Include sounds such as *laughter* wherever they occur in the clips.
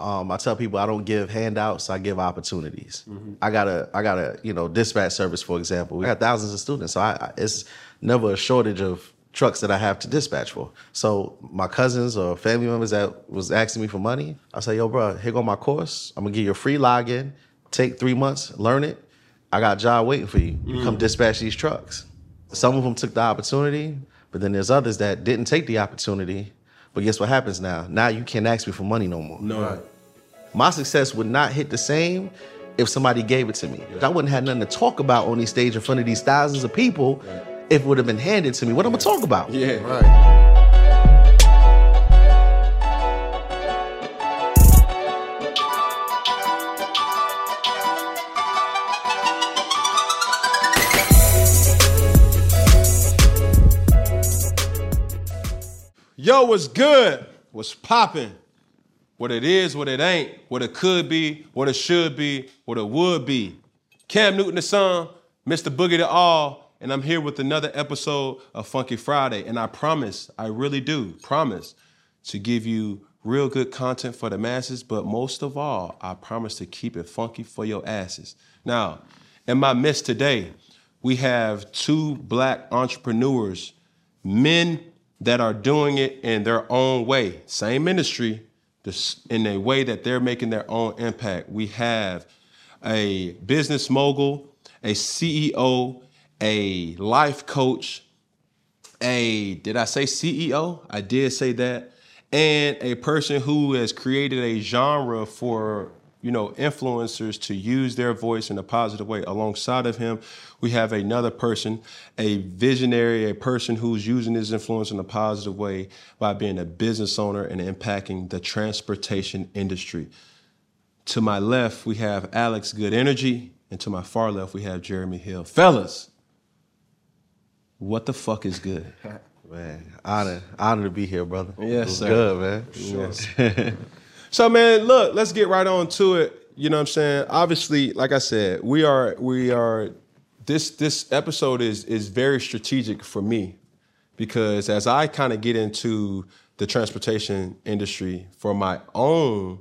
Um, I tell people I don't give handouts, I give opportunities. I got a, I got a, you know, dispatch service, for example. We got thousands of students, so I, I, it's never a shortage of trucks that I have to dispatch for. So my cousins or family members that was asking me for money, I say, yo, bro, here go my course. I'm gonna give you a free login. Take three months, learn it. I got a job waiting for you. You come dispatch these trucks. Some of them took the opportunity, but then there's others that didn't take the opportunity. But guess what happens now? Now you can't ask me for money no more. No. My success would not hit the same if somebody gave it to me. I wouldn't have nothing to talk about on these stage in front of these thousands of people if it would have been handed to me. What am I gonna talk about? Yeah. Right. Yo, what's good? What's popping? What it is, what it ain't, what it could be, what it should be, what it would be. Cam Newton the Son, Mr. Boogie the All, and I'm here with another episode of Funky Friday. And I promise, I really do promise to give you real good content for the masses, but most of all, I promise to keep it funky for your asses. Now, in my midst today, we have two black entrepreneurs, men that are doing it in their own way, same ministry, just in a way that they're making their own impact. We have a business mogul, a CEO, a life coach, a did I say CEO? I did say that, and a person who has created a genre for you know influencers to use their voice in a positive way. Alongside of him, we have another person, a visionary, a person who's using his influence in a positive way by being a business owner and impacting the transportation industry. To my left, we have Alex Good Energy, and to my far left, we have Jeremy Hill. Fellas, what the fuck is good? *laughs* Man, honor, honor to be here, brother. Yes, sir. good, man. *laughs* So man, look, let's get right on to it. You know what I'm saying? Obviously, like I said, we are we are this this episode is is very strategic for me because as I kind of get into the transportation industry for my own,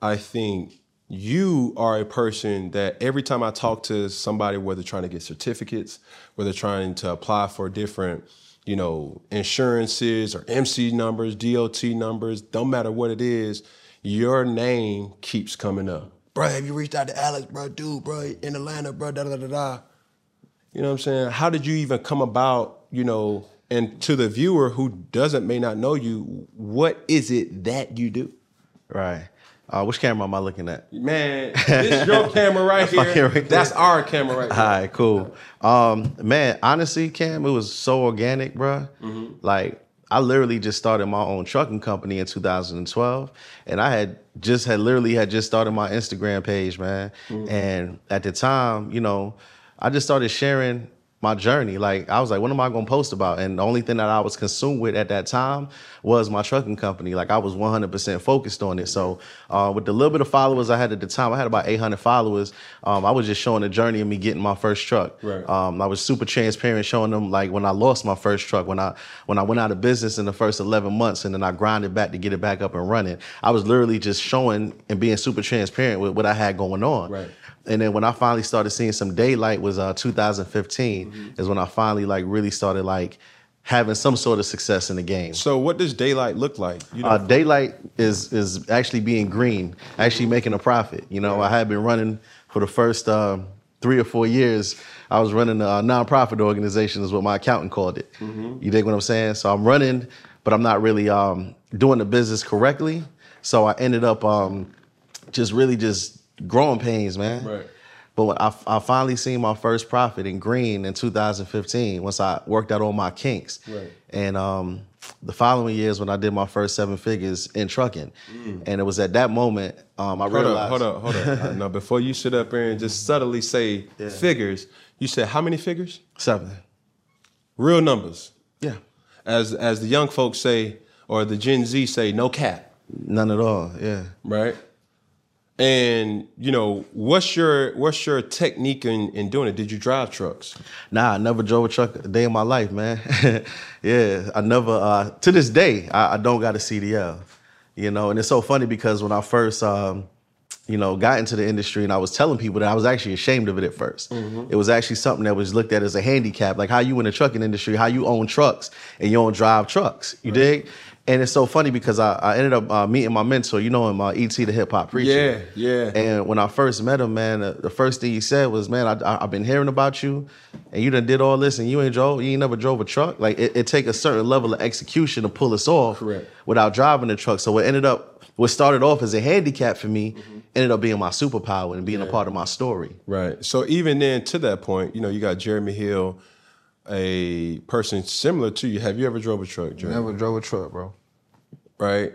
I think you are a person that every time I talk to somebody, whether trying to get certificates, whether trying to apply for different, you know, insurances or MC numbers, DOT numbers, don't matter what it is, your name keeps coming up. Bro, have you reached out to Alex, bro? Dude, bro, in Atlanta, bro, da da da da. You know what I'm saying? How did you even come about, you know, and to the viewer who doesn't may not know you, what is it that you do? Right. Uh, which camera am I looking at? Man, this is your *laughs* camera right here. camera right. That's our camera right All here. right, cool. Um, man, honestly, Cam, it was so organic, bruh. Like, I literally just started my own trucking company in 2012, and I had just had literally had just started my Instagram page, man. Mm-hmm. And at the time, you know, I just started sharing my journey. Like, I was like, what am I gonna post about? And the only thing that I was consumed with at that time was my trucking company. Like, I was 100% focused on it. So, uh, with the little bit of followers I had at the time, I had about 800 followers. Um, I was just showing the journey of me getting my first truck. Right. Um, I was super transparent, showing them like when I lost my first truck, when I when I went out of business in the first 11 months, and then I grinded back to get it back up and running. I was literally just showing and being super transparent with what I had going on. Right. And then when I finally started seeing some daylight was uh, 2015 Mm-hmm. is when I finally like really started like having some sort of success in the game. So what does daylight look like? You know, Uh, daylight is is actually being green, actually making a profit. You know, I had been running for the first um, three or four years. I was running a nonprofit organization, is what my accountant called it. You dig what I'm saying? So I'm running, but I'm not really um, doing the business correctly. So I ended up um, just really just growing pains, man. Right. But when I, I finally seen my first profit in green in 2015 once I worked out all my kinks. Right. And um, the following years when I did my first seven figures in trucking. And it was at that moment um, I Mm. hold realized. up, hold up, hold up. *laughs* Now, before you sit up here and just subtly say figures, you said how many figures? Seven. Real numbers. Yeah. As as the young folks say, or the Gen Z say, no cap, None at all. Yeah. right? And you know, what's your what's your technique in, in doing it? Did you drive trucks? Nah, I never drove a truck a day in my life, man. *laughs* yeah, I never. Uh, to this day, I, I don't got a CDL. You know, and it's so funny because when I first, um, you know, got into the industry and I was telling people that I was actually ashamed of it at 1st It was actually something that was looked at as a handicap, like how you in the trucking industry, how you own trucks and you don't drive trucks. You dig? And it's so funny because I, I ended up uh, meeting my mentor, you know him, uh, ET the hip hop preacher. Yeah, yeah. And when I first met him, man, the, the first thing he said was, "Man, I, I've been hearing about you, and you done did all this, and you ain't drove, you ain't never drove a truck. Like it, it take a certain level of execution to pull us off, Correct. without driving the truck. So what ended up, what started off as a handicap for me, Mm-hmm. ended up being my superpower and being a part of my story. Right. So even then, to that point, you know, you got Jeremy Hill, a person similar to you. Have you ever drove a truck, Jeremy? Never drove a truck, bro. Right.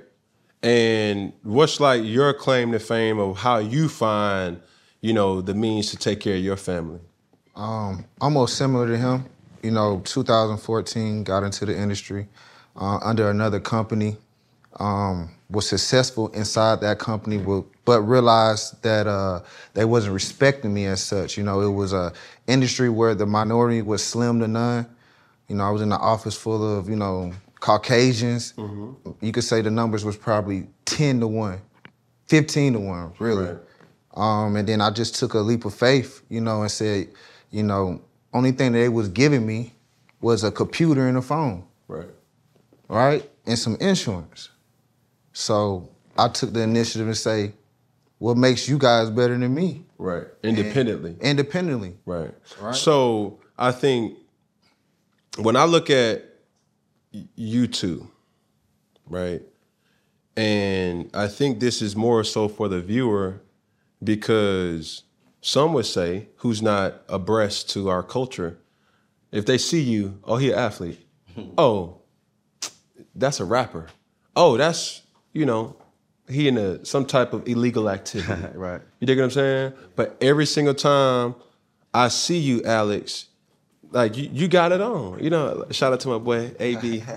And what's like your claim to fame of how you find, you know, the means to take care of your family? Um, almost similar to him. You know, 2014 got into the industry uh, under another company. Um, was successful inside that company, but, but realized that uh, they wasn't respecting me as such. You know, it was a industry where the minority was slim to none. You know, I was in the office full of you know Caucasians. You could say the numbers was probably 10 to one, 15 to one, really. Right. Um, and then I just took a leap of faith, you know, and said, you know, only thing that they was giving me was a computer and a phone, Right. right? And some insurance. So I took the initiative and say, what makes you guys better than me? Right. Independently. Independently. Right. Right. So I think when I look at you two, right, and I think this is more so for the viewer because some would say, who's not abreast to our culture, if they see you, oh, he an athlete. *laughs* oh, that's a rapper. Oh, that's, you know, he in a, some type of illegal activity. *laughs* Right. You dig what I'm saying? But every single time I see you, Alex, like you, you got it on. You know, shout out to my boy AB. *laughs*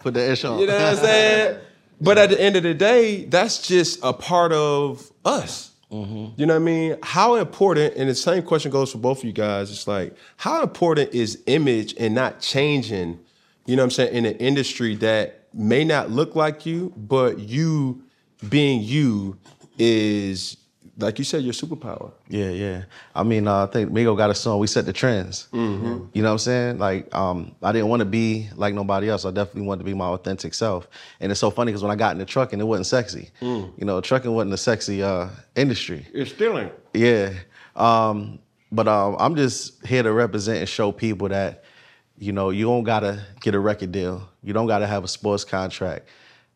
Put the ish on. You know what I'm saying? But at the end of the day, that's just a part of us. Mm-hmm. You know what I mean? How important, and the same question goes for both of you guys, it's like, how important is image and not changing, you know what I'm saying, in an industry that may not look like you, but you being you is, like you said, your superpower. Yeah, yeah. I mean, uh, I think Migo got a song. We set the trends. Mm-hmm. You know what I'm saying? Like, um, I didn't want to be like nobody else. I definitely wanted to be my authentic self. And it's so funny because when I got in the trucking, it wasn't sexy. Mm. You know, trucking wasn't a sexy uh, industry. It's stealing. Yeah. Um, but um, I'm just here to represent and show people that, you know, you don't gotta get a record deal. You don't gotta have a sports contract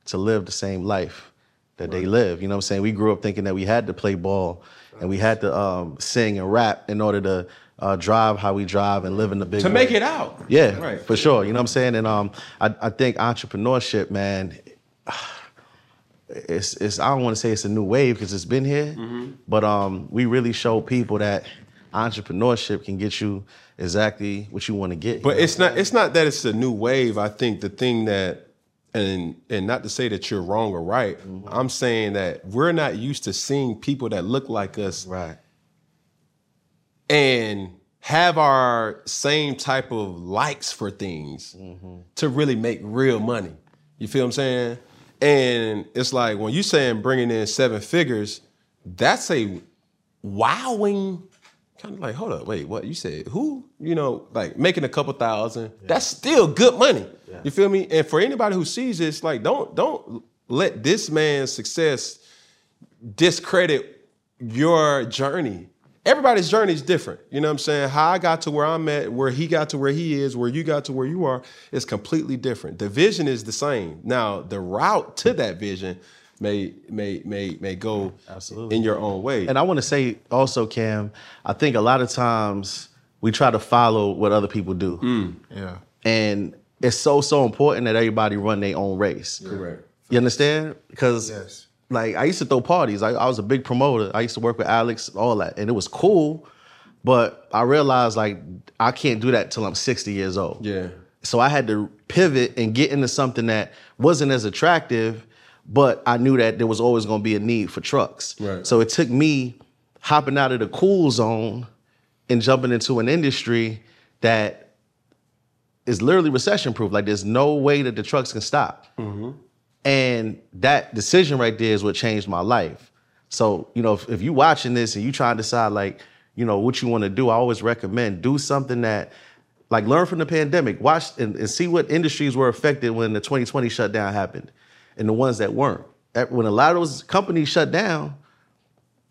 to live the same life that they live. You know what I'm saying? We grew up thinking that we had to play ball and we had to um, sing and rap in order to uh, drive how we drive and live in the big To world. make it out. Yeah, Right. for sure. You know what I'm saying? And um, I, I think entrepreneurship, man, it's it's I don't want to say it's a new wave because it's been here, Mm-hmm. but um, we really show people that entrepreneurship can get you exactly what you want to get. But it's not it's not that it's a new wave. I think the thing that and and not to say that you're wrong or right. Mm-hmm. I'm saying that we're not used to seeing people that look like us right. and have our same type of likes for things Mm-hmm. to really make real money. You feel what I'm saying? And it's like when you saying bringing in seven figures, that's a wowing kind of like, hold up, wait, what you said? Who? You know, like making a couple thousand. That's still good money. You feel me? And for anybody who sees this, like, don't don't let this man's success discredit your journey. Everybody's journey is different. You know what I'm saying? How I got to where I'm at, where he got to where he is, where you got to where you are, is completely different. The vision is the same. Now, the route to that vision may may may may go Absolutely. in your own way. And I want to say also, Cam, I think a lot of times we try to follow what other people do, Mm. Yeah. and it's so so important that everybody run their own race. Correct. You understand? Because Yes. like I used to throw parties. I, I was a big promoter. I used to work with Alex, all that, and it was cool. But I realized like I can't do that till I'm 60 years old. Yeah. So I had to pivot and get into something that wasn't as attractive, but I knew that there was always going to be a need for trucks. Right. So it took me hopping out of the cool zone and jumping into an industry that is literally recession proof. Like there's no way that the trucks can stop. Mm-hmm. And that decision right there is what changed my life. So, you know, if, if you watching this and you're trying to decide like, you know, what you want to do, I always recommend do something that like learn from the pandemic. Watch and, and see what industries were affected when the 2020 shutdown happened and the ones that weren't. When a lot of those companies shut down,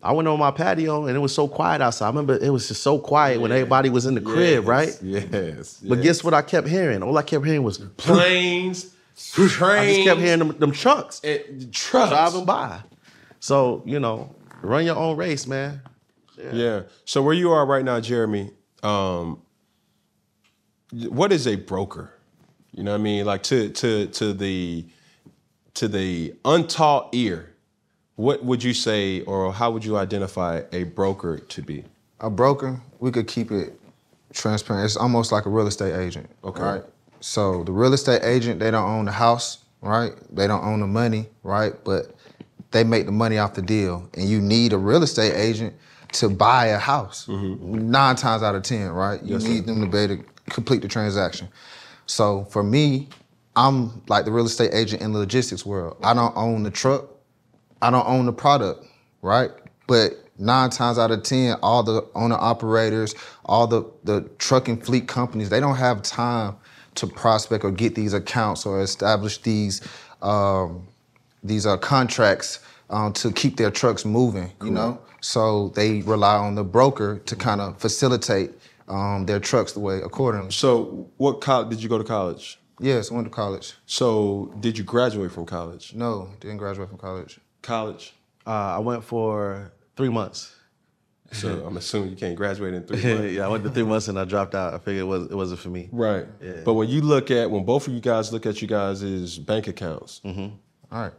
I went on my patio and it was so quiet outside. I remember it was just so quiet when everybody was in the crib, right? Yes. But guess what I kept hearing? All I kept hearing was Planes, *laughs* trains, I just kept hearing them, them trucks and trucks. driving by. So, you know, run your own race, man. Yeah. So where you are right now, Jeremy, um, what is a broker? You know what I mean? Like to to to the to the untaught ear, what would you say or how would you identify a broker to be? A broker, we could keep it transparent. It's almost like a real estate agent. Okay. Right. So the real estate agent, they don't own the house, right? They don't own the money, right? But they make the money off the deal, and you need a real estate agent to buy a house. Mm-hmm. Nine times out of ten, right? You need them to be able to complete the transaction. So for me, I'm like the real estate agent in the logistics world. I don't own the truck. I don't own the product, right? But nine times out of ten, all the owner operators, all the the trucking fleet companies, they don't have time to prospect or get these accounts or establish these um, these uh, contracts um, to keep their trucks moving. You know, so they rely on the broker to kind of facilitate um, their trucks the way accordingly. So what college did you go to college? Yes, I went to college. So did you graduate from college? No, didn't graduate from college. College. Uh, I went for three months. *laughs* So I'm assuming you can't graduate in three *laughs* months. yeah, I went to three months and I dropped out. I figured it was it wasn't for me. Right. But when you look at when both of you guys look at you guys' is bank accounts, Mm-hmm. All right.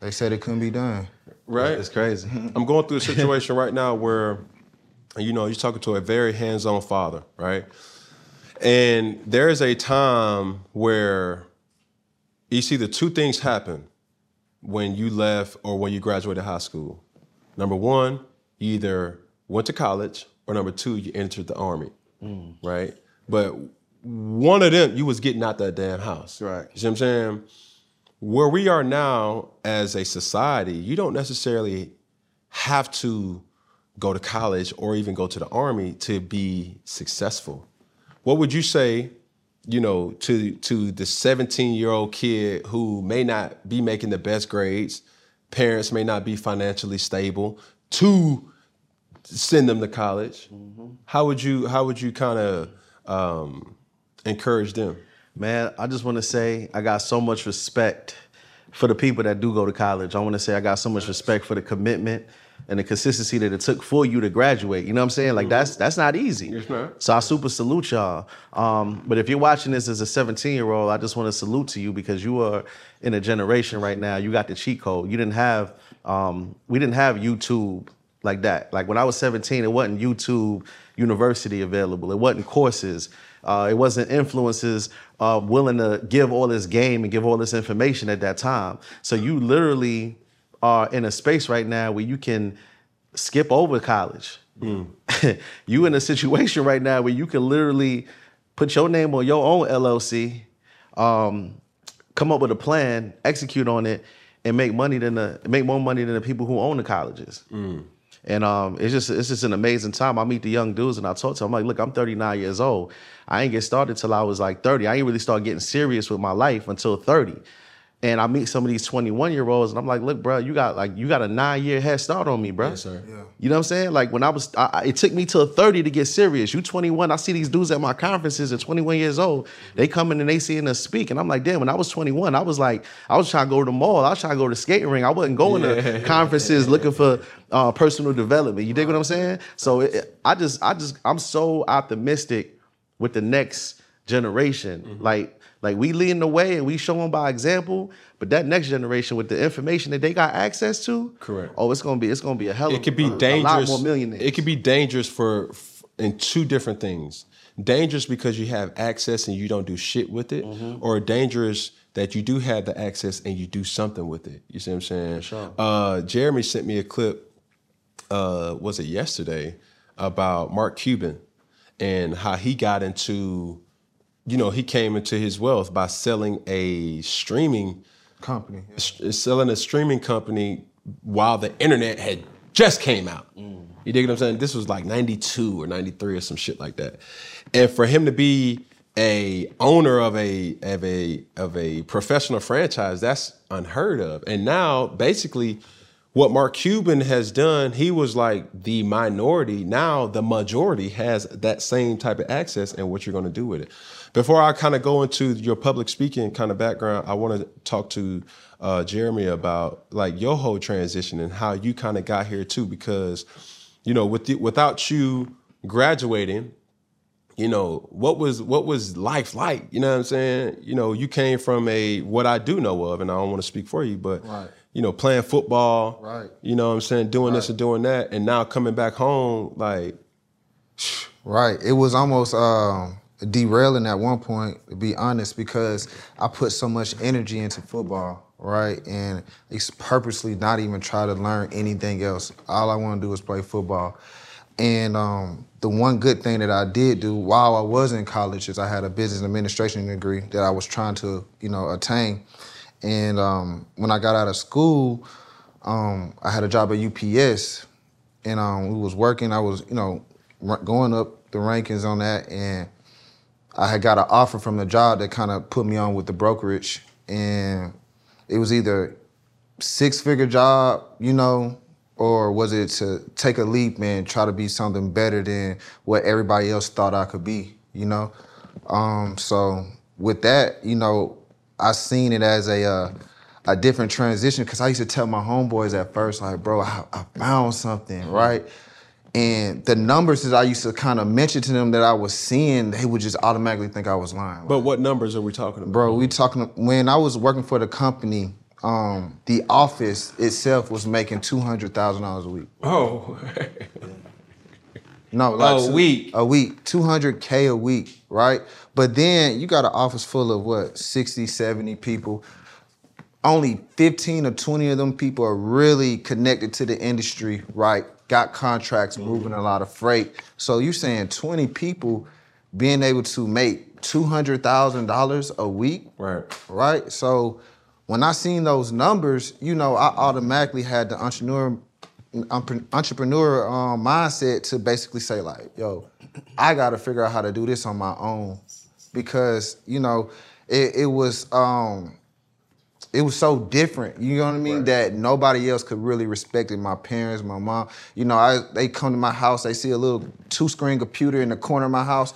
They said it couldn't be done. right? It's crazy. *laughs* I'm going through a situation right now where, you know, you're talking to a very hands-on father, right? And there is a time where you see the two things happen when you left or when you graduated high school. Number one, you either went to college, or number two, you entered the army, mm. right? But one of them, you was getting out that damn house. Right. You see what I'm saying? Where we are now as a society, you don't necessarily have to go to college or even go to the army to be successful. What would you say, you know, to to the 17 year old kid who may not be making the best grades, parents may not be financially stable, to send them to college? How would you how would you kind of um, encourage them? Man, I just want to say I got so much respect for the people that do go to college. I want to say I got so much respect for the commitment and the consistency that it took for you to graduate. You know what I'm saying? Like that's that's not easy. Yes, ma'am. So I super salute y'all. Um, but if you're watching this as a 17 year old, I just want to salute to you because you are in a generation right now. You got the cheat code. You didn't have um, we didn't have YouTube like that. Like when I was 17, it wasn't YouTube University available. It wasn't courses. Uh, it wasn't influencers uh, willing to give all this game and give all this information at that time. So you literally are in a space right now where you can skip over college. *laughs* you in a situation right now where you can literally put your name on your own LLC, um, come up with a plan, execute on it, and make money than the make more money than the people who own the colleges. And um, it's just it's just an amazing time. I meet the young dudes and I talk to them. I'm like, look, I'm 39 years old. I ain't get started till I was like 30. I ain't really start getting serious with my life until 30. And I meet some of these 21 year olds, and I'm like, look, bro, you got like you got a nine year head start on me, bro. Yes, sir. Yeah. You know what I'm saying? Like when I was, I, I- it took me till 30 to get serious. You 21, I see these dudes at my conferences at 21 years old. They come in and they seeing us speak, and I'm like, damn. When I was 21, I was like, I was trying to go to the mall. I was trying to go to the skating ring. I wasn't going to *laughs* conferences looking for uh, personal development. You dig what I'm saying? So it, I just, I just, I'm so optimistic with the next generation. Like, like we leading the way and we show them by example. But that next generation with the information that they got access to, Correct. Oh, it's gonna be, it's gonna be a hell of it could be a, dangerous. a lot more millionaires. It could be dangerous for f- in two different things. Dangerous because you have access and you don't do shit with it, Mm-hmm. or dangerous that you do have the access and you do something with it. You see what I'm saying? sure. Uh, Jeremy sent me a clip. Uh, was it yesterday about Mark Cuban and how he got into you know, he came into his wealth by selling a streaming Company. s- selling a streaming company while the internet had just came out. Mm. You dig what I'm saying? This was like 92 or 93 or some shit like that. And for him to be a owner of a of a of a professional franchise, that's unheard of. And now basically what Mark Cuban has done, he was like the minority. Now the majority has that same type of access and what you're going to do with it. Before I kind of go into your public speaking kind of background, I want to talk to uh, Jeremy about like your whole transition and how you kind of got here too, because you know, with the, without you graduating, you know, what was what was life like? You know what I'm saying? You know, you came from a what I do know of, and I don't want to speak for you, but Right. you know, playing football, Right. You know what I'm saying, doing this and doing that, and now coming back home, like Right. It was almost um, derailing at one point, to be honest, because I put so much energy into football, right? And it's purposely not even try to learn anything else. All I want to do is play football. And um, the one good thing that I did do while I was in college is I had a business administration degree that I was trying to, you know, attain. And um, when I got out of school, um, I had a job at UPS, and um, we was working. I was, you know, going up the rankings on that, and I had got an offer from the job that kind of put me on with the brokerage, and it was either six figure job, you know, or was it to take a leap and try to be something better than what everybody else thought I could be, you know? Um, so with that, you know, I seen it as a uh, a different transition because I used to tell my homeboys at first, like, bro, I, I found something, right? And the numbers that I used to kind of mention to them that I was seeing, they would just automatically think I was lying. but what numbers are we talking about? Bro, we talking when I was working for the company, um, the office itself was making two hundred thousand dollars a week. Oh, *laughs* No, like A week. A week, two hundred k a week, right? But then you got an office full of what 60, 70 people. Only fifteen or twenty of them people are really connected to the industry, right? Got contracts, moving a lot of freight. So you're saying twenty people being able to make two hundred thousand dollars a week, right. right? So when I seen those numbers, you know, I automatically had the entrepreneur entrepreneur um, mindset to basically say like, yo, I got to figure out how to do this on my own because you know it, it was um, it was so different. You know what I mean? That nobody else could really respect it. My parents, my mom. You know, I they come to my house, they see a little two screen computer in the corner of my house.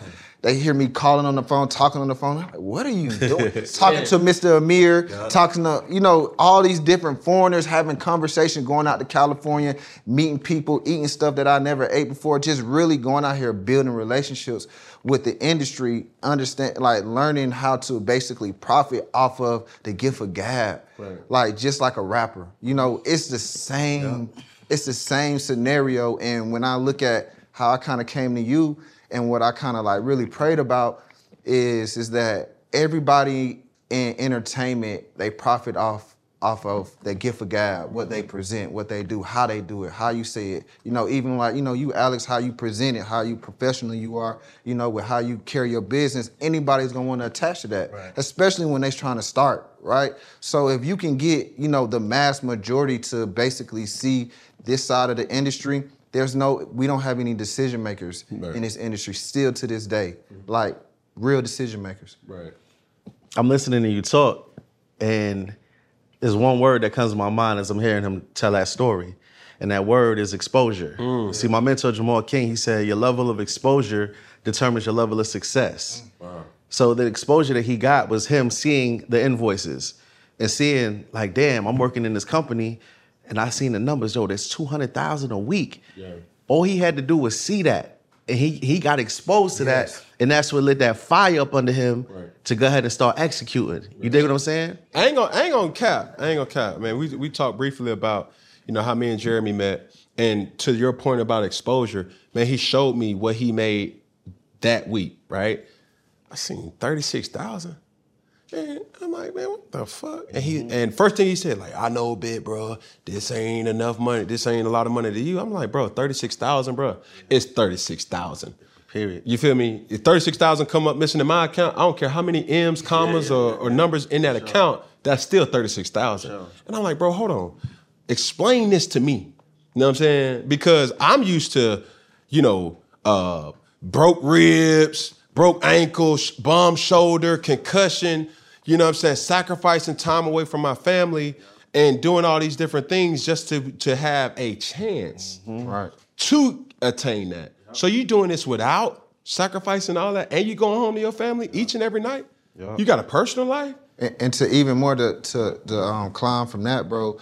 They hear me calling on the phone, talking on the phone. I'm like, what are you doing? *laughs* talking to Mr. Amir, talking to, you know, all these different foreigners, having conversation, going out to California, meeting people, eating stuff that I never ate before, just really going out here building relationships with the industry, understand like learning how to basically profit off of the gift of gab. Right. Like just like a rapper. You know, it's the same, it's the same scenario. And when I look at how I kind of came to you and what I kind of like really prayed about is is that everybody in entertainment, they profit off off of the gift of God, what they present, what they do, how they do it, how you say it. You know, even like, you know, you, Alex, how you present it, how you professional you are, you know, with how you carry your business, anybody's gonna wanna attach to that, especially when they're trying to start, right? So if you can get, you know, the mass majority to basically see this side of the industry, there's no, we don't have any decision makers Right. in this industry still to this day, like real decision makers. Right. I'm listening to you talk, and there's one word that comes to my mind as I'm hearing him tell that story, and that word is exposure. Mm. See, my mentor Jamal King, he said, "Your level of exposure determines your level of success." Mm. wow. So the exposure that he got was him seeing the invoices and seeing, like, damn, I'm working in this company, and I seen the numbers. Yo, That's two hundred thousand a week. Yeah. All he had to do was see that, and he he got exposed to Yes. that, and that's what lit that fire up under him Right. to go ahead and start executing. You dig what I'm saying? I ain't gonna, I ain't gonna cap. I ain't gonna cap. Man, we we talked briefly about, you know, how me and Jeremy met, and to your point about exposure, man, he showed me what he made that week, right? I seen thirty six thousand. I'm like, man, what the fuck? And he and first thing he said, like, I know bit, bro. This ain't enough money. This ain't a lot of money to you. I'm like, bro, thirty six thousand, bro. It's thirty six thousand. Period. You feel me? If 36,000 come up missing in my account, I don't care how many M's, commas, or, or numbers in that account, that's still 36,000. And I'm like, bro, hold on. Explain this to me. You know what I'm saying? Because I'm used to, you know, uh, broke ribs, broke ankle, sh- bum shoulder, concussion, you know what I'm saying? Sacrificing time away from my family and doing all these different things just to, to have a chance Right. to attain that. So you doing this without sacrificing all that, and you going home to your family each and every night. You got a personal life. And, and to even more to to, to um, climb from that, bro.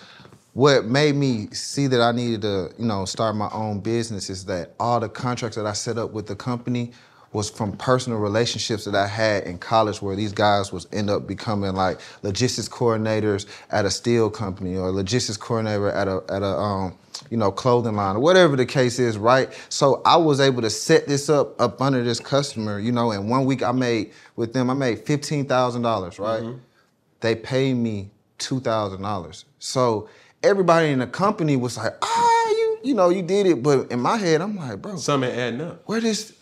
What made me see that I needed to, you know, start my own business is that all the contracts that I set up with the company was from personal relationships that I had in college, where these guys was end up becoming like logistics coordinators at a steel company or logistics coordinator at a at a um, you know clothing line or whatever the case is, right? So I was able to set this up up under this customer, you know. And one week I made with them, I made fifteen thousand dollars, right? they paid me two thousand dollars. So everybody in the company was like, ah, you, you know, you did it. But in my head, I'm like, bro, Some ain't adding up. where this,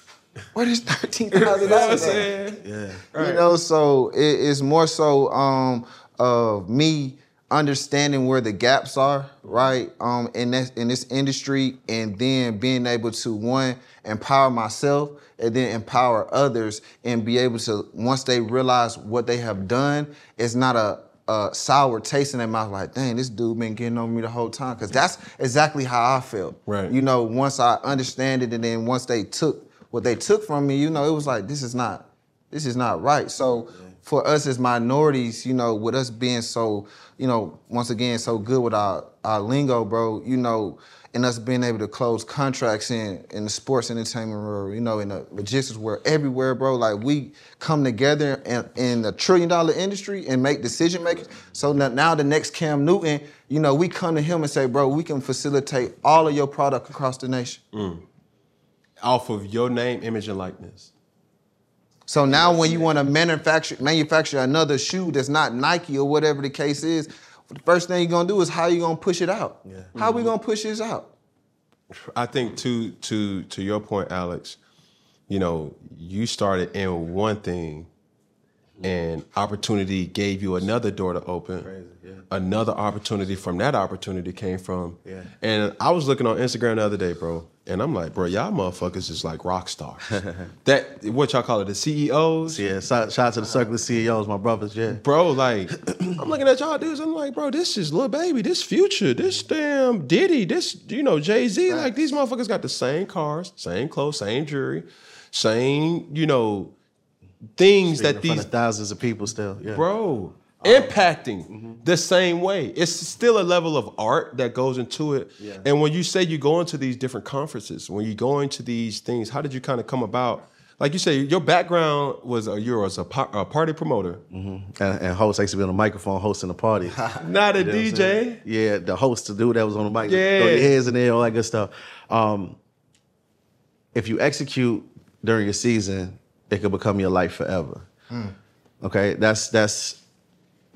where this thirteen thousand You know what I'm dollars? saying? Yeah. You know, so it, it's more so um, of me understanding where the gaps are, right, um, in this in this industry, and then being able to one empower myself and then empower others, and be able to once they realize what they have done, it's not a a sour taste in their mouth, like, dang, this dude been getting on me the whole time. Cause that's exactly how I felt. Right. You know, once I understand it and then once they took what they took from me, you know, it was like, this is not, this is not right. So for us as minorities, you know, with us being so, you know, once again, so good with our, our lingo, bro, you know, and us being able to close contracts in in the sports entertainment world, you know, in the logistics world, everywhere, bro. Like we come together in, in the trillion dollar industry and make decision makers. So now, now the next Cam Newton, you know, we come to him and say, bro, we can facilitate all of your product across the nation. Mm. Off of your name, image, and likeness. So now when you want to manufacture manufacture another shoe that's not Nike or whatever the case is, the first thing you're gonna do is how you gonna push it out. Yeah. How we gonna push this out? I think to to to your point, Alex, you know, you started in one thing and opportunity gave you another door to open. Crazy, yeah. Another opportunity from that opportunity came from. Yeah. And I was looking on Instagram the other day, bro, and I'm like, bro, y'all motherfuckers is like rock stars. *laughs* that what y'all call it, the CEOs? Yeah, shout, shout out to the circle of CEOs, my brothers. Yeah. Bro, like, I'm looking at y'all dudes. I'm like, bro, this is Lil Baby, this Future, this damn Diddy, this, you know, Jay Z. Like, these motherfuckers got the same cars, same clothes, same jewelry, same, you know, things Speaking that these, thousands of people still. Yeah. bro, oh. impacting mm-hmm. the same way. It's still a level of art that goes into it. Yeah. And when you say you go into these different conferences, when you go into these things, how did you kind of come about? Like you say, your background was uh, a, you was a, par- a party promoter. Mm-hmm. And, and host I used to be on the microphone hosting the party. *laughs* Not a You know what I'm saying? DJ. Yeah, the host, the dude that was on the mic, Yeah. throw your hands in there, all that good stuff. Um, if you execute during your season, it could become your life forever. Okay, that's that's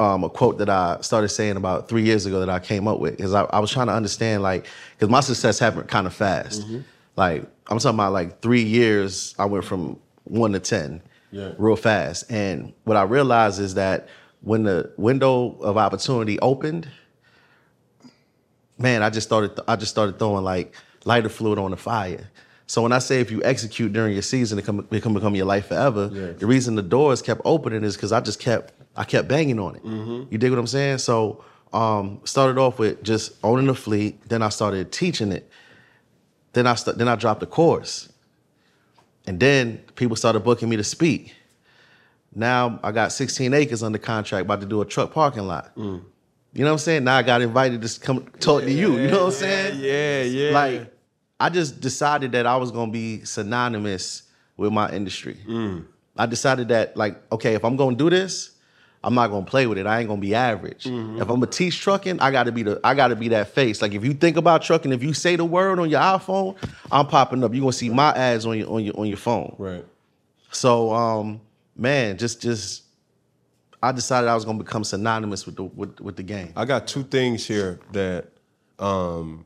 um, a quote that I started saying about three years ago that I came up with because I, I was trying to understand like because my success happened kind of fast. Like I'm talking about like three years, I went from one to ten, Yeah. real fast. And what I realized is that when the window of opportunity opened, man, I just started I just started throwing like lighter fluid on the fire. So when I say if you execute during your season, it can, can become your life forever. Yeah. The reason the doors kept opening is because I just kept I kept banging on it. You dig what I'm saying? So um, started off with just owning the fleet. Then I started teaching it. Then I st- then I dropped the course, and then people started booking me to speak. Now I got 16 acres under contract, about to do a truck parking lot. You know what I'm saying? Now I got invited to come talk to you. You know what I'm saying? Yeah, yeah. Like, I just decided that I was gonna be synonymous with my industry. I decided that, like, okay, if I'm gonna do this, I'm not gonna play with it. I ain't gonna be average. If I'm gonna teach trucking, I gotta be the I gotta be that face. Like if you think about trucking, if you say the word on your iPhone, I'm popping up. You're gonna see my ads on your on your on your phone. right. So um, man, just just I decided I was gonna become synonymous with the with, with the game. I got two things here that um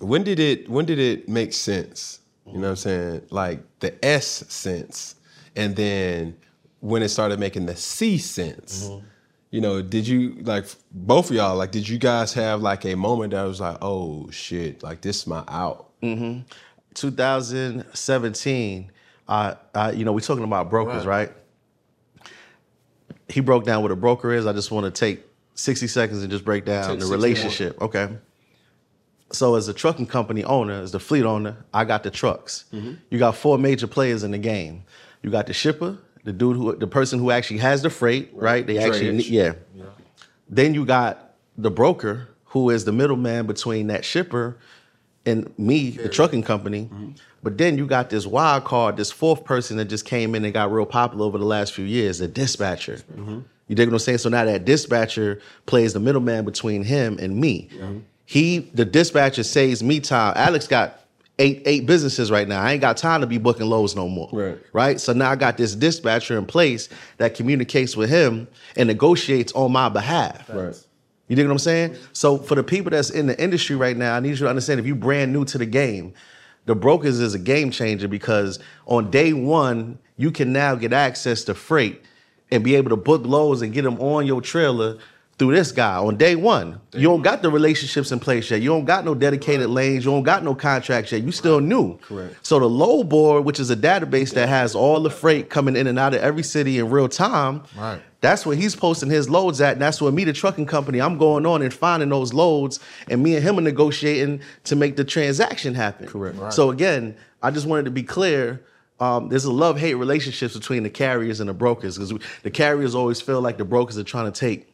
when did it when did it make sense You know what I'm saying? Like the S sense, and then when it started making the C sense. You know, did you like both of y'all? Like, did you guys have like a moment that was like, "Oh shit!" Like this is my out. 2017, uh, uh, you know, we're talking about brokers, right. He broke down what a broker is. I just want to take 60 seconds and just break down Take the 60 relationship. Okay. So, as a trucking company owner, as the fleet owner, I got the trucks. Mm-hmm. You got four major players in the game. You got the shipper, the dude who, the person who actually has the freight, right? They actually, Drayage. yeah. Then you got the broker, who is the middleman between that shipper and me, the trucking company. Mm-hmm. But then you got this wild card, this fourth person that just came in and got real popular over the last few years, the dispatcher. Mm-hmm. You dig what I'm saying? So now that dispatcher plays the middleman between him and me. He, the dispatcher, saves me time. Alex got eight eight businesses right now. I ain't got time to be booking loads no more. Right. Right. So now I got this dispatcher in place that communicates with him and negotiates on my behalf. Right. You dig what I'm saying? So for the people that's in the industry right now, I need you to understand if you're brand new to the game, the brokers is a game changer because on day one, you can now get access to freight and be able to book loads and get them on your trailer through this guy on day one. You don't got the relationships in place yet. You don't got no dedicated lanes. You don't got no contracts yet. You still new. Correct. So the load board, which is a database that has all the freight coming in and out of every city in real time, Right. that's where he's posting his loads at, and that's where me, the trucking company, I'm going on and finding those loads, and me and him are negotiating to make the transaction happen. Correct. Right. So again, I just wanted to be clear. Um, there's a love-hate relationships between the carriers and the brokers because the carriers always feel like the brokers are trying to take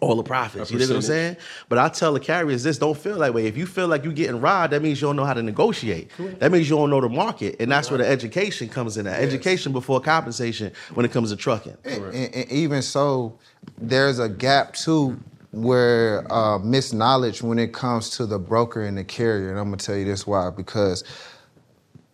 all the profits. You know what I'm saying? But I tell the carriers this: don't feel that way. If you feel like you're getting robbed, that means you don't know how to negotiate. That means you don't know the market, and that's where the education comes in. At. Education before compensation when it comes to trucking. And, and even so, there's a gap too where uh, misknowledge when it comes to the broker and the carrier. And I'm gonna tell you this why because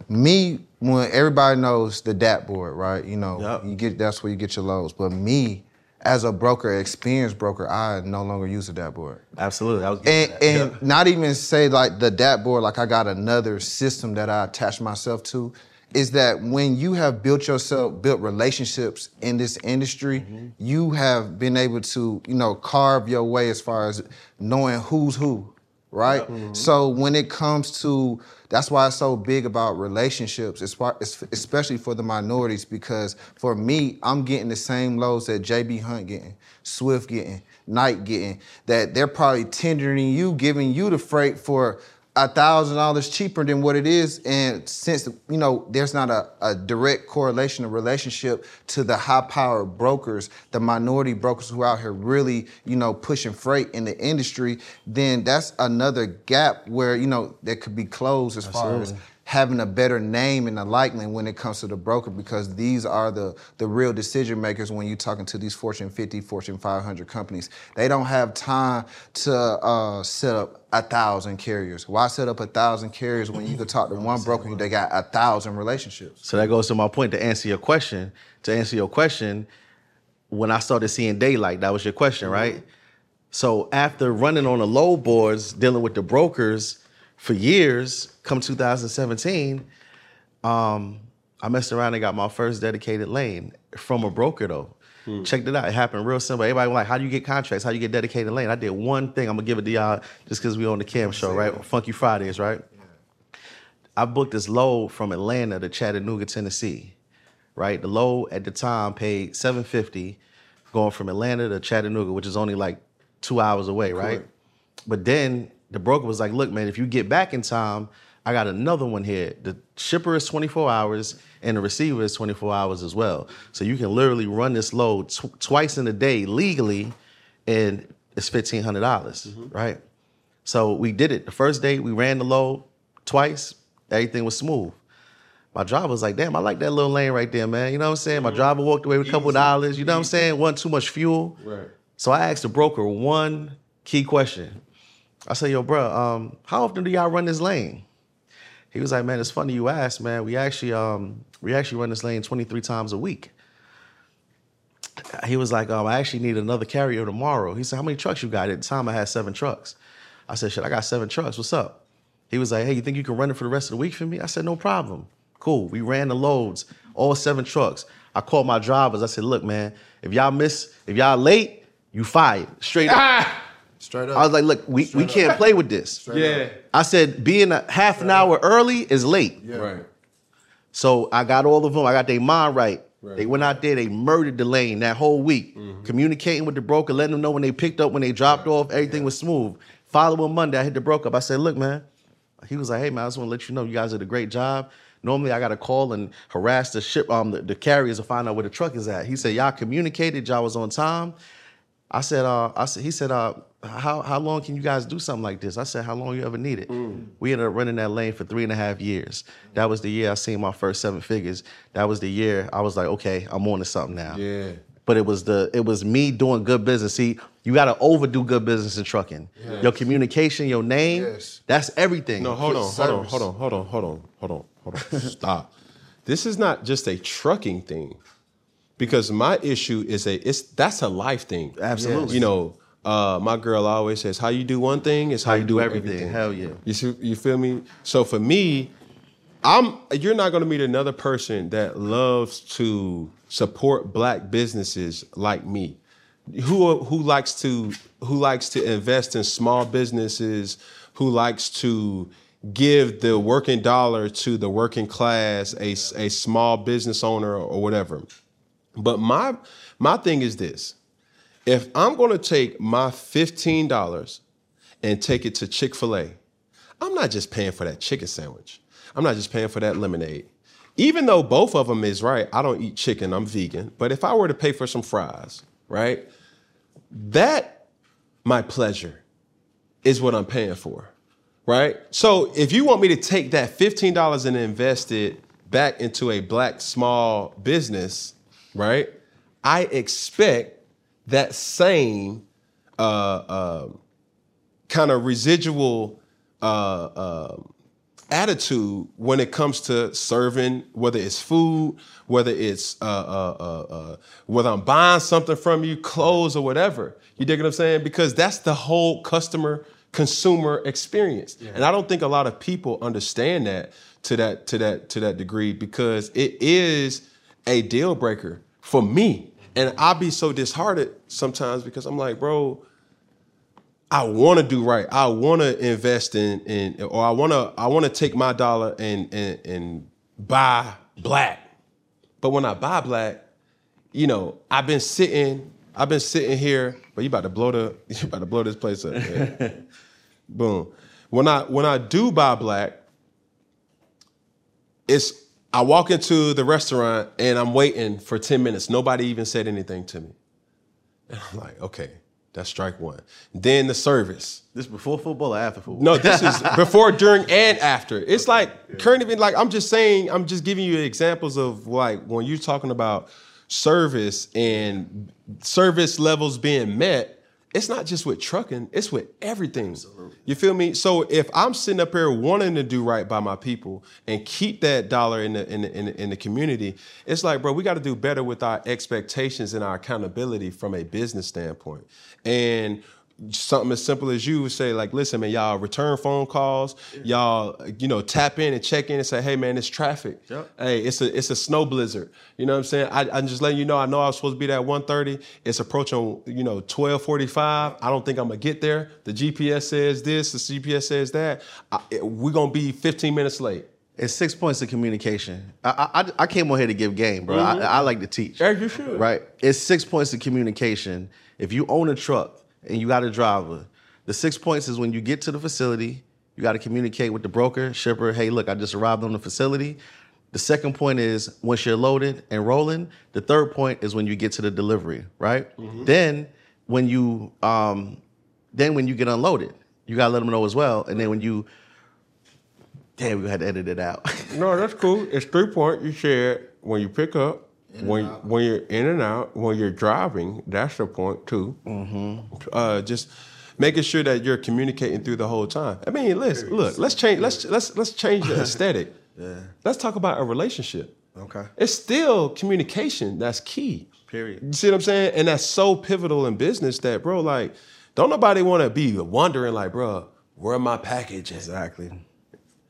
me when everybody knows the DAT board, right? You know, Yep. you get that's where you get your loads. But me, as a broker, experienced broker, I no longer use a DAT board. Absolutely. I was And, getting to that. and not even say like the DAT board, like I got another system that I attach myself to, is that when you have built yourself, built relationships in this industry, mm-hmm. you have been able to, you know, carve your way as far as knowing who's who, right? Mm-hmm. So when it comes to, that's why it's so big about relationships, it's far- it's- especially for the minorities, because for me, I'm getting the same loads that JB Hunt getting, Swift getting, Knight getting, that they're probably tendering you, giving you the freight for a thousand dollars cheaper than what it is. And since you know there's not a, a direct correlation or relationship to the high power brokers, the minority brokers who are out here really, you know, pushing freight in the industry, then that's another gap where, you know, that could be closed as far as Absolutely. Having a better name and a likeness when it comes to the broker because these are the the real decision makers when you're talking to these Fortune 50, Fortune 500 companies. They don't have time to uh, set up a thousand carriers. Why set up a thousand carriers when you could talk to one broker they got a thousand relationships? So that goes to my point to answer your question. To answer your question, when I started seeing daylight, that was your question, right? So after running on the load boards, dealing with the brokers for years, come 2017, um, I messed around and got my first dedicated lane from a broker though. Checked it out. It happened real simple. Everybody was like, "How do you get contracts? How do you get dedicated lane?" I did one thing. I'm gonna give it to y'all just because we on the Cam show, right? Funky Fridays, right? I booked this load from Atlanta to Chattanooga, Tennessee. Right, the load at the time paid seven fifty, going from Atlanta to Chattanooga, which is only like two hours away, right? But then the broker was like, "Look, man, if you get back in time, I got another one here. The shipper is 24 hours, and the receiver is 24 hours as well. So you can literally run this load tw- twice in a day legally, and it's fifteen hundred dollars, mm-hmm. right? So we did it. The first day we ran the load twice. Everything was smooth. My driver was like, damn, I like that little lane right there, man. You know what I'm saying? My mm-hmm. driver walked away with a couple of dollars. You know what I'm saying? Wasn't too much fuel. Right. So I asked the broker one key question. I said, yo, bro, um, how often do y'all run this lane? He was like, man, it's funny you asked, man. We actually um, we actually run this lane 23 times a week. He was like, um, I actually need another carrier tomorrow. He said, how many trucks you got? At the time, I had seven trucks. I said, shit, I got seven trucks. What's up? He was like, "Hey, you think you can run it for the rest of the week for me?" I said, "No problem." Cool. We ran the loads, all seven trucks. I called my drivers. I said, "Look, man, if y'all miss, if y'all late, you fired straight up." *laughs* Straight up. I was like, "Look, we, we can't play with this." Yeah. I said, "Being a half an hour early is late." Yeah. Right. So I got all of them. I got their mind right. Right. They went out there. They murdered the lane that whole week, communicating with the broker, letting them know when they picked up, when they dropped off, everything was smooth. Following Monday, I hit the broker up. I said, "Look, man." He was like, "Hey, man, I just want to let you know you guys did a great job. Normally, I got to call and harass the ship, um, the, the carriers to find out where the truck is at." He said, "Y'all communicated. Y'all was on time." I said, uh, I said, he said, uh, how how long can you guys do something like this? I said, how long you ever need it? Mm. We ended up running that lane for three and a half years. That was the year I seen my first seven figures. That was the year I was like, okay, I'm on to something now. Yeah. But it was the it was me doing good business. See, you got to overdo good business in trucking. Your communication, your name, Yes. that's everything. No, hold on, hold on, hold on, hold on, hold on, hold on, hold on. *laughs* Stop. This is not just a trucking thing, because my issue is a it's that's a life thing. Absolutely. You know, uh, my girl always says, "How you do one thing is how, How you do everything. Hell yeah. You see, you feel me? So for me, I'm you're not gonna meet another person that loves to support black businesses like me. Who who likes to who likes to invest in small businesses, who likes to give the working dollar to the working class, a, a small business owner or whatever. But my my thing is this. If I'm gonna take my $15 and take it to Chick-fil-A, I'm not just paying for that chicken sandwich. I'm not just paying for that lemonade. Even though both of them is right, I don't eat chicken, I'm vegan. But if I were to pay for some fries, right? That, my pleasure, is what I'm paying for, right? So if you want me to take that $15 and invest it back into a black small business, right? I expect that same uh, uh, kind of residual uh, uh, attitude when it comes to serving, whether it's food, whether it's uh, uh, uh, uh, whether I'm buying something from you, clothes or whatever. You dig what I'm saying? Because that's the whole customer consumer experience, and I don't think a lot of people understand that to that to that to that degree because it is a deal breaker for me. And I be so disheartened sometimes because I'm like, bro, I want to do right. I want to invest in, in, or I want to, I want to take my dollar and, and and buy black. But when I buy black, you know, I've been sitting, I've been sitting here. But you about to blow the, *laughs* you about to blow this place up. *laughs* Boom. When I when I do buy black, it's I walk into the restaurant and I'm waiting for 10 minutes. Nobody even said anything to me. And I'm like, okay, that's strike one. Then the service. This before football or after football? No, this is *laughs* before, during, and after. It's like current event. Like I'm just saying, I'm just giving you examples of like when you're talking about service and service levels being met. It's not just with trucking; it's with everything. You feel me? So if I'm sitting up here wanting to do right by my people and keep that dollar in the in the, in the, in the community, it's like, bro, we got to do better with our expectations and our accountability from a business standpoint. And something as simple as you would say, like, listen, man, y'all return phone calls, y'all, you know, tap in and check in and say, hey, man, it's traffic. Yep. Hey, it's a it's a snow blizzard. You know what I'm saying? I, I'm just letting you know. I know I was supposed to be there at 1:30. It's approaching, you know, 12:45. I don't think I'm gonna get there. The GPS says this. The GPS says that. I, we're gonna be 15 minutes late. It's six points of communication. I, I, I came on here to give game, bro. I, mm-hmm. I like to teach. As you should. Right? It's six points of communication. If you own a truck and you got a driver, the six points is when you get to the facility, you got to communicate with the broker, shipper. Hey, look, I just arrived on the facility. The second point is once you're loaded and rolling. The third point is when you get to the delivery, right? Then when you um, then when you get unloaded, you gotta let them know as well. And then when you damn, we had to edit it out. No, that's cool. It's three point. You shared when you pick up, when when you're in and out, when you're driving. That's the point too. Mm-hmm. Uh, just making sure that you're communicating through the whole time. I mean, let's look. Let's change. Let's let's let's change the aesthetic. *laughs* yeah. Let's talk about a relationship. okay. It's still communication that's key. Period. You see what I'm saying? And that's so pivotal in business that, bro, like, don't nobody want to be wondering, like, bro, where my package is. Exactly.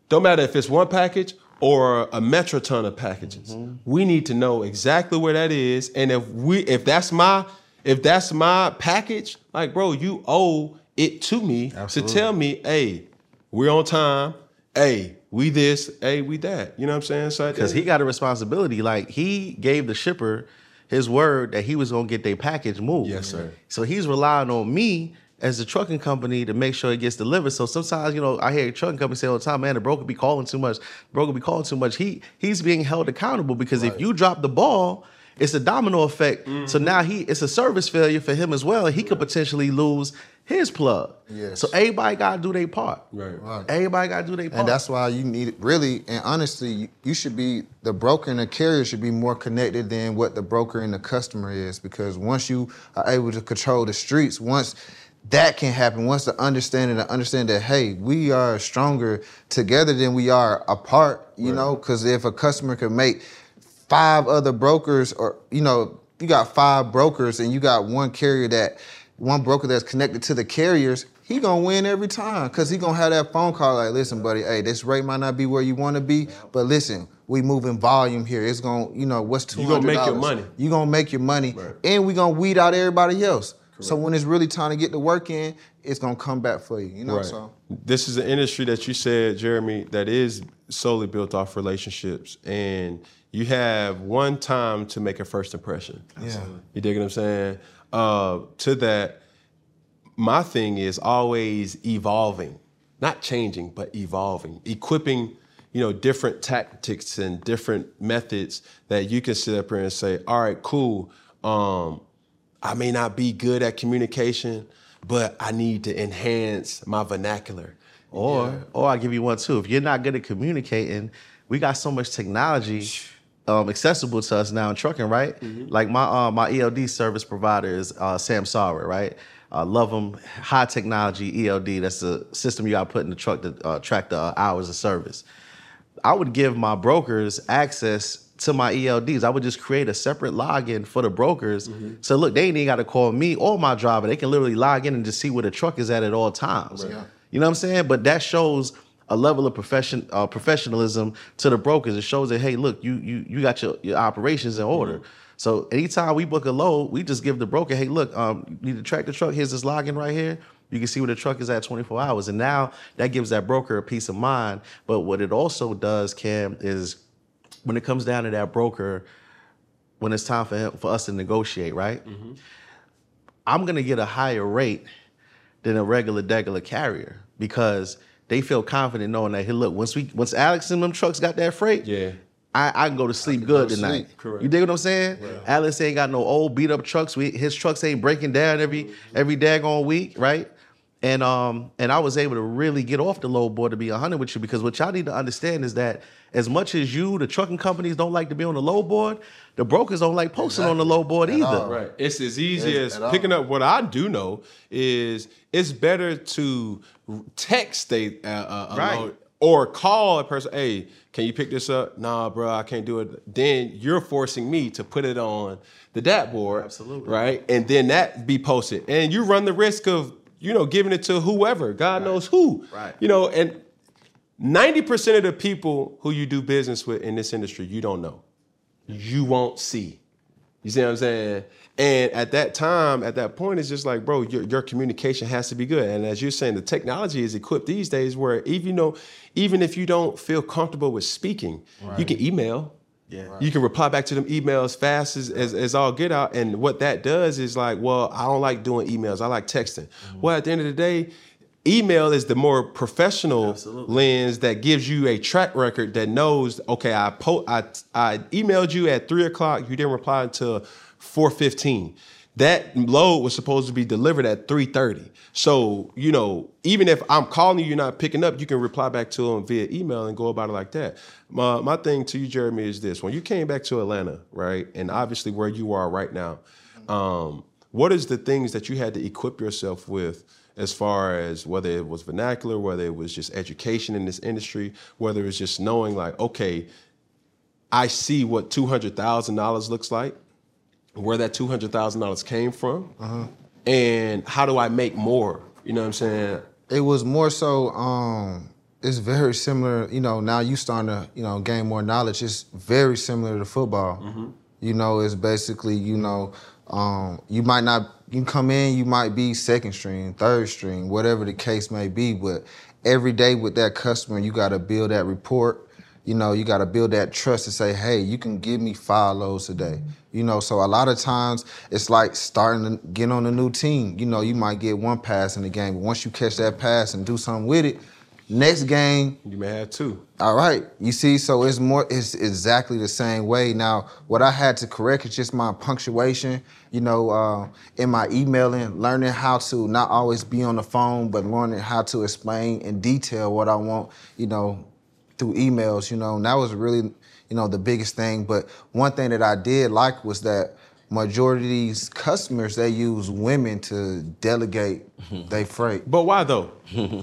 Don't matter if it's one package or a metro ton of packages. Mm-hmm. We need to know exactly where that is, and if we if that's my if that's my package, like bro, you owe it to me to tell me, hey, we're on time. Hey, we this. Hey, we that. You know what I'm saying? So Because he got a responsibility. Like he gave the shipper his word that he was gonna get their package moved. Yes, sir. So he's relying on me as the trucking company to make sure it gets delivered. So sometimes, you know, I hear a trucking companies say all the time, man, the broker be calling too much. The broker be calling too much. He he's being held accountable because if you drop the ball, it's a domino effect. So Mm-hmm. now he it's a service failure for him as well. He could potentially lose his plug. Yes. So everybody gotta do their part. Right. Right. Everybody gotta do their part. And that's why you need it really and honestly, you, you should be the broker and the carrier should be more connected than what the broker and the customer is because once you are able to control the streets, once that can happen, once the understanding to understand that hey, we are stronger together than we are apart, you know, because if a customer can make five other brokers or you know, you got five brokers and you got one carrier that one broker that's connected to the carriers, he gonna win every time because he gonna have that phone call like, listen, buddy, hey, this rate might not be where you want to be, but listen, we moving volume here. It's gonna, you know, what's two You hundred? gonna make your money. You gonna make your money, and we gonna weed out everybody else. So when it's really time to get the work in, it's gonna come back for you. You know, Right. so This is an industry that you said, Jeremy, that is solely built off relationships, and you have one time to make a first impression. Yeah. You dig what I'm saying? Uh, to that, my thing is always evolving, not changing, but evolving, equipping. You know, different tactics and different methods that you can sit up here and say, "All right, cool. Um, I may not be good at communication, but I need to enhance my vernacular. Or, or I'll give you one too. If you're not good at communicating, we got so much technology um, accessible to us now in trucking, right? Like my uh, my ELD service provider is uh, Samsara, right? Uh, love them. High technology ELD. That's the system you got put in the truck to uh, track the uh, hours of service. I would give my brokers access to my ELDs. I would just create a separate login for the brokers. So look, they ain't even got to call me or my driver. They can literally log in and just see where the truck is at at all times. You know what I'm saying? But that shows a level of profession uh, professionalism to the brokers. It shows that hey, look, you you you got your, your operations in order. So anytime we book a load, we just give the broker, hey, look, um, you need to track the truck. Here's this login right here. You can see where the truck is at 24 hours. And now that gives that broker a peace of mind. But what it also does, Cam, is when it comes down to that broker, when it's time for him, for us to negotiate, right? Mm-hmm. I'm gonna get a higher rate than a regular degular carrier because they feel confident knowing that hey, look, once we once Alex and them trucks got that freight, Yeah. I, I can go to sleep good to tonight. sleep. Correct. You dig what I'm saying? Alex ain't got no old beat up trucks. We, his trucks ain't breaking down every every daggone week, right? And um and I was able to really get off the load board to be hundred with you because what y'all need to understand is that as much as you, the trucking companies don't like to be on the load board, the brokers don't like posting on the load board either. all. Right. It's as easy It's as at picking up. What I do know is it's better to text a, a, a a Right. load or call a person. Hey, can you pick this up? Nah, bro, I can't do it. Then you're forcing me to put it on the DAT board. Absolutely. Right, and then that be posted, and you run the risk of you know giving it to whoever. God knows who. Right. You know, and ninety percent of the people who you do business with in this industry, you don't know you won't see. You see what I'm saying? And at that time, at that point, it's just like, bro, your, your communication has to be good. And as you're saying, the technology is equipped these days where even though, even if you don't feel comfortable with speaking, you can email. Yeah. You can reply back to them emails fast as, as, as all get out. And what that does is like, well, I don't like doing emails. I like texting. Mm-hmm. Well, at the end of the day, email is the more professional Absolutely. lens that gives you a track record that knows, okay, I po- I, I emailed you at three o'clock. You didn't reply until four fifteen. That load was supposed to be delivered at three thirty. So you know, even if I'm calling you, you're not picking up. You can reply back to them via email and go about it like that. My my thing to you, Jeremy, is this: when you came back to Atlanta, right, and obviously where you are right now, um, what is the things that you had to equip yourself with? as far as whether it was vernacular, whether it was just education in this industry, whether it's just knowing like, okay, I see what two hundred thousand dollars looks like, where that two hundred thousand dollars came from, and how do I make more? You know what I'm saying? it was more so um it's very similar. You know, now you starting to you know gain more knowledge. It's very similar to football. Mm-hmm. You know, it's basically you know um, you might not you come in, you might be second string, third string, whatever the case may be. But every day with that customer, you got to build that report. You know, you got to build that trust to say, hey, you can give me five loads today. You know, so a lot of times it's like starting to get on a new team. You know, you might get one pass in the game, but once you catch that pass and do something with it, next game You may have two. all right. You see, so it's more it's exactly the same way. Now, what I had to correct is just my punctuation, you know, uh, in my emailing, learning how to not always be on the phone, but learning how to explain in detail what I want, you know, through emails, you know, and that was really, you know, the biggest thing. But one thing that I did like was that majority of these customers they use women to delegate *laughs* their freight. But why though? *laughs*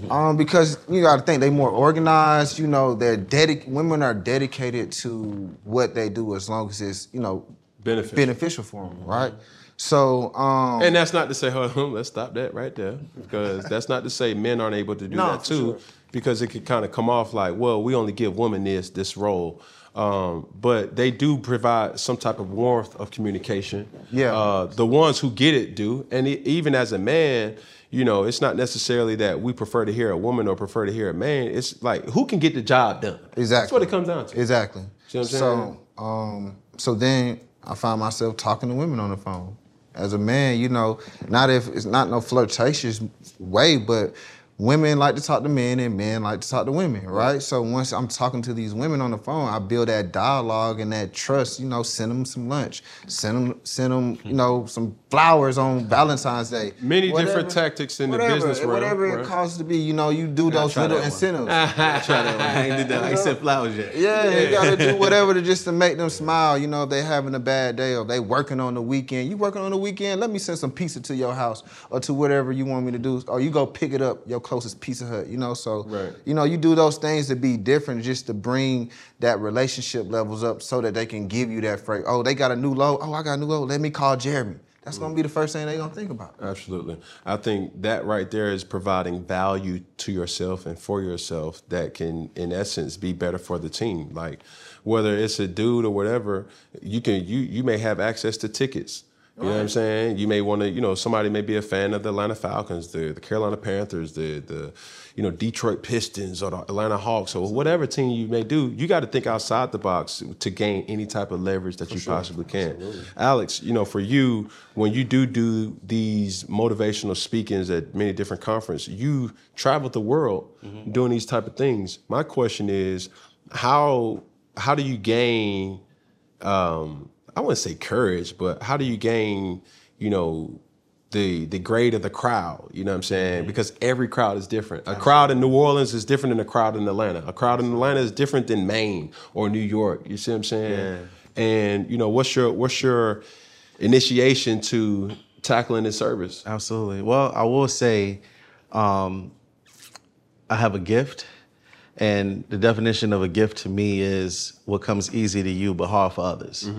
Um, because you got to think they more organized. You know, they're dedic- Women are dedicated to what they do as long as it's you know Beneficial. beneficial for them, right? So, um, And that's not to say, hold *laughs* on, let's stop that right there. Because that's not to say men aren't able to do No, that for too. sure. Because it could kind of come off like, well, we only give women this this role. Um, but they do provide some type of warmth of communication. Yeah. Uh, the ones who get it do. And e- even as a man, you know, it's not necessarily that we prefer to hear a woman or prefer to hear a man. It's like who can get the job done. exactly. That's what it comes down to. Exactly. See what I'm so, um, so then I find myself talking to women on the phone. As a man, you know, not if it's not no flirtatious way, but women like to talk to men and men like to talk to women, right? So once I'm talking to these women on the phone, I build that dialogue and that trust. You know, send them some lunch, send them, send them, you know, some flowers on Valentine's Day. Many different tactics in the business world. Whatever right? it costs to be, you know, you do those little incentives. *laughs* I tried that one. I ain't did that. I ain't sent flowers yet. Yeah, you gotta do *laughs* whatever to just to make them smile. You know, if they having a bad day or they working on the weekend. You working on the weekend? Let me send some pizza to your house or to whatever you want me to do. Or you go pick it up your closest Pizza Hut. You know, so Right. you know you do those things to be different, just to bring that relationship levels up, so that they can give you that freight. Oh, they got a new load. Oh, I got a new load. Let me call Jeremy. That's gonna be the first thing they gonna think about. Absolutely. I think that right there is providing value to yourself and for yourself that can, in essence, be better for the team. Like whether it's a dude or whatever, you can you you may have access to tickets. You know what I'm saying? You may want to, you know, somebody may be a fan of the Atlanta Falcons, the the Carolina Panthers, the the you know Detroit Pistons or the Atlanta Hawks or whatever team you may do. You got to think outside the box to gain any type of leverage that you possibly can. Absolutely. Alex, you know, for you, when you do do these motivational speakings at many different conferences, you travel the world doing these type of things. My question is, how how do you gain um, I wouldn't say courage, but how do you gain, you know, the the grade of the crowd? You know what I'm saying? Because every crowd is different. A crowd in New Orleans is different than a crowd in Atlanta. A crowd in Atlanta is different than Maine or New York. You see what I'm saying? And you know, what's your what's your initiation to tackling this service? Absolutely. Well, I will say, um, I have a gift, and the definition of a gift to me is what comes easy to you but hard for others.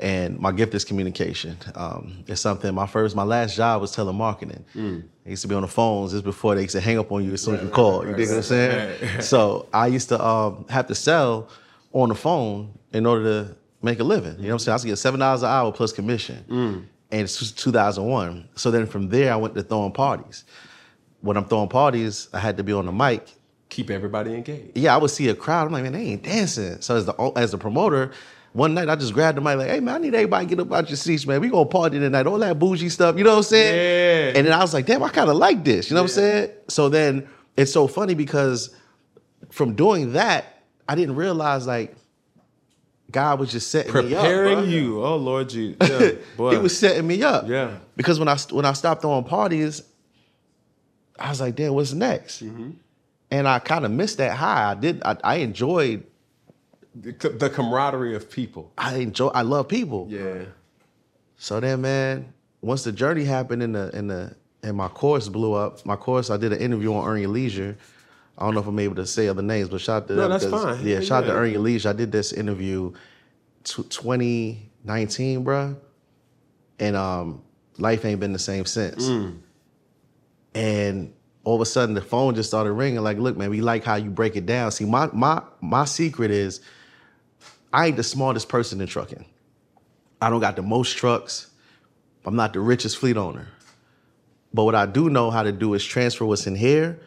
And my gift is communication. Um, it's something. My first, my last job was telemarketing. I used to be on the phones just before they used to hang up on you as soon as you call. You dig what I'm saying? So I used to um, have to sell on the phone in order to make a living. You know what I'm saying? I used to get seven dollars an hour plus commission. And it's 2001. So then from there, I went to throwing parties. When I'm throwing parties, I had to be on the mic Keep everybody engaged. yeah, I would see a crowd. I'm like, man, they ain't dancing. So as the as the promoter, one night I just grabbed the mic like, hey man, I need everybody to get up out your seats, man. We gonna party tonight. All that bougie stuff, you know what I'm saying? Yeah. And then I was like, damn, I kind of like this. You know what I'm saying? So then it's so funny because from doing that, I didn't realize like God was just setting me up. Preparing you. Oh Lord *laughs* Jesus. Yeah, boy. he was setting me up. Yeah. Because when I when I stopped throwing parties, I was like, damn, what's next? Mm-hmm. And I kind of missed that high. I did. I, I enjoyed. The, the camaraderie of people. I enjoy. I love people. Yeah. So then, man, once the journey happened in the in the and my course blew up. My course, I did an interview on Earn Your Leisure. I don't know if I'm able to say other names, but shout to No, that's fine. Yeah, Yeah, shout yeah. to Earn Your Leisure. I did this interview, tw 2019, bruh, and um, life ain't been the same since. Mm. And all of a sudden the phone just started ringing. Like, look, man, we like how you break it down. See, my my my secret is I ain't the smartest person in trucking. I don't got the most trucks. I'm not the richest fleet owner. But what I do know how to do is transfer what's in here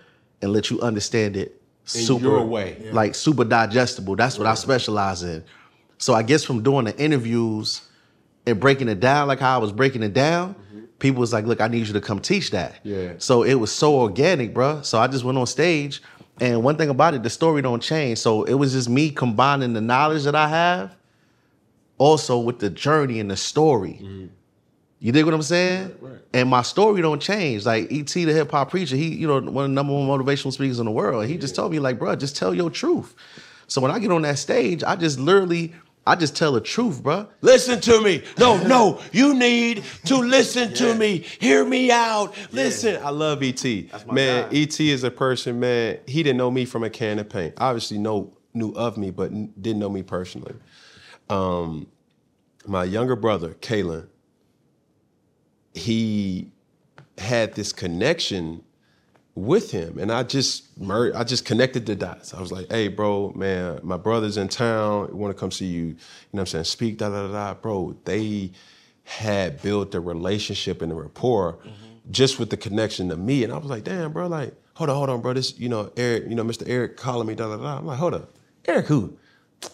and let you understand it In super your way. like super digestible. That's what I specialize in. So I guess from doing the interviews and breaking it down like how I was breaking it down, mm-hmm. people was like, "Look, I need you to come teach that." Yeah. So it was so organic, bruh. So I just went on stage, and one thing about it, the story don't change. So it was just me combining the knowledge that I have, also with the journey and the story. Mm-hmm. You dig what I'm saying? And my story don't change. Like ET, the hip hop preacher, he, you know, one of the number one motivational speakers in the world. He just told me, like, bruh, just tell your truth. So when I get on that stage, I just literally, I just tell the truth, bruh. Listen to me. No, *laughs* no, you need to listen to me. Hear me out. Listen. I love ET. man, guy. ET is a person, man. He didn't know me from a can of paint. Obviously, no knew of me, but didn't know me personally. Um, my younger brother, Caylin, he had this connection with him and I just mer- I just connected the dots. I was like, hey bro, man, my brother's in town, want to come see you, you know what I'm saying, speak, da da da da. Bro, they had built a relationship and a rapport mm-hmm. just with the connection to me. And I was like, damn, bro, like, hold on, hold on, bro. This, you know, Eric, you know, Mr. Eric calling me, da da da. I'm like, hold up. Eric who?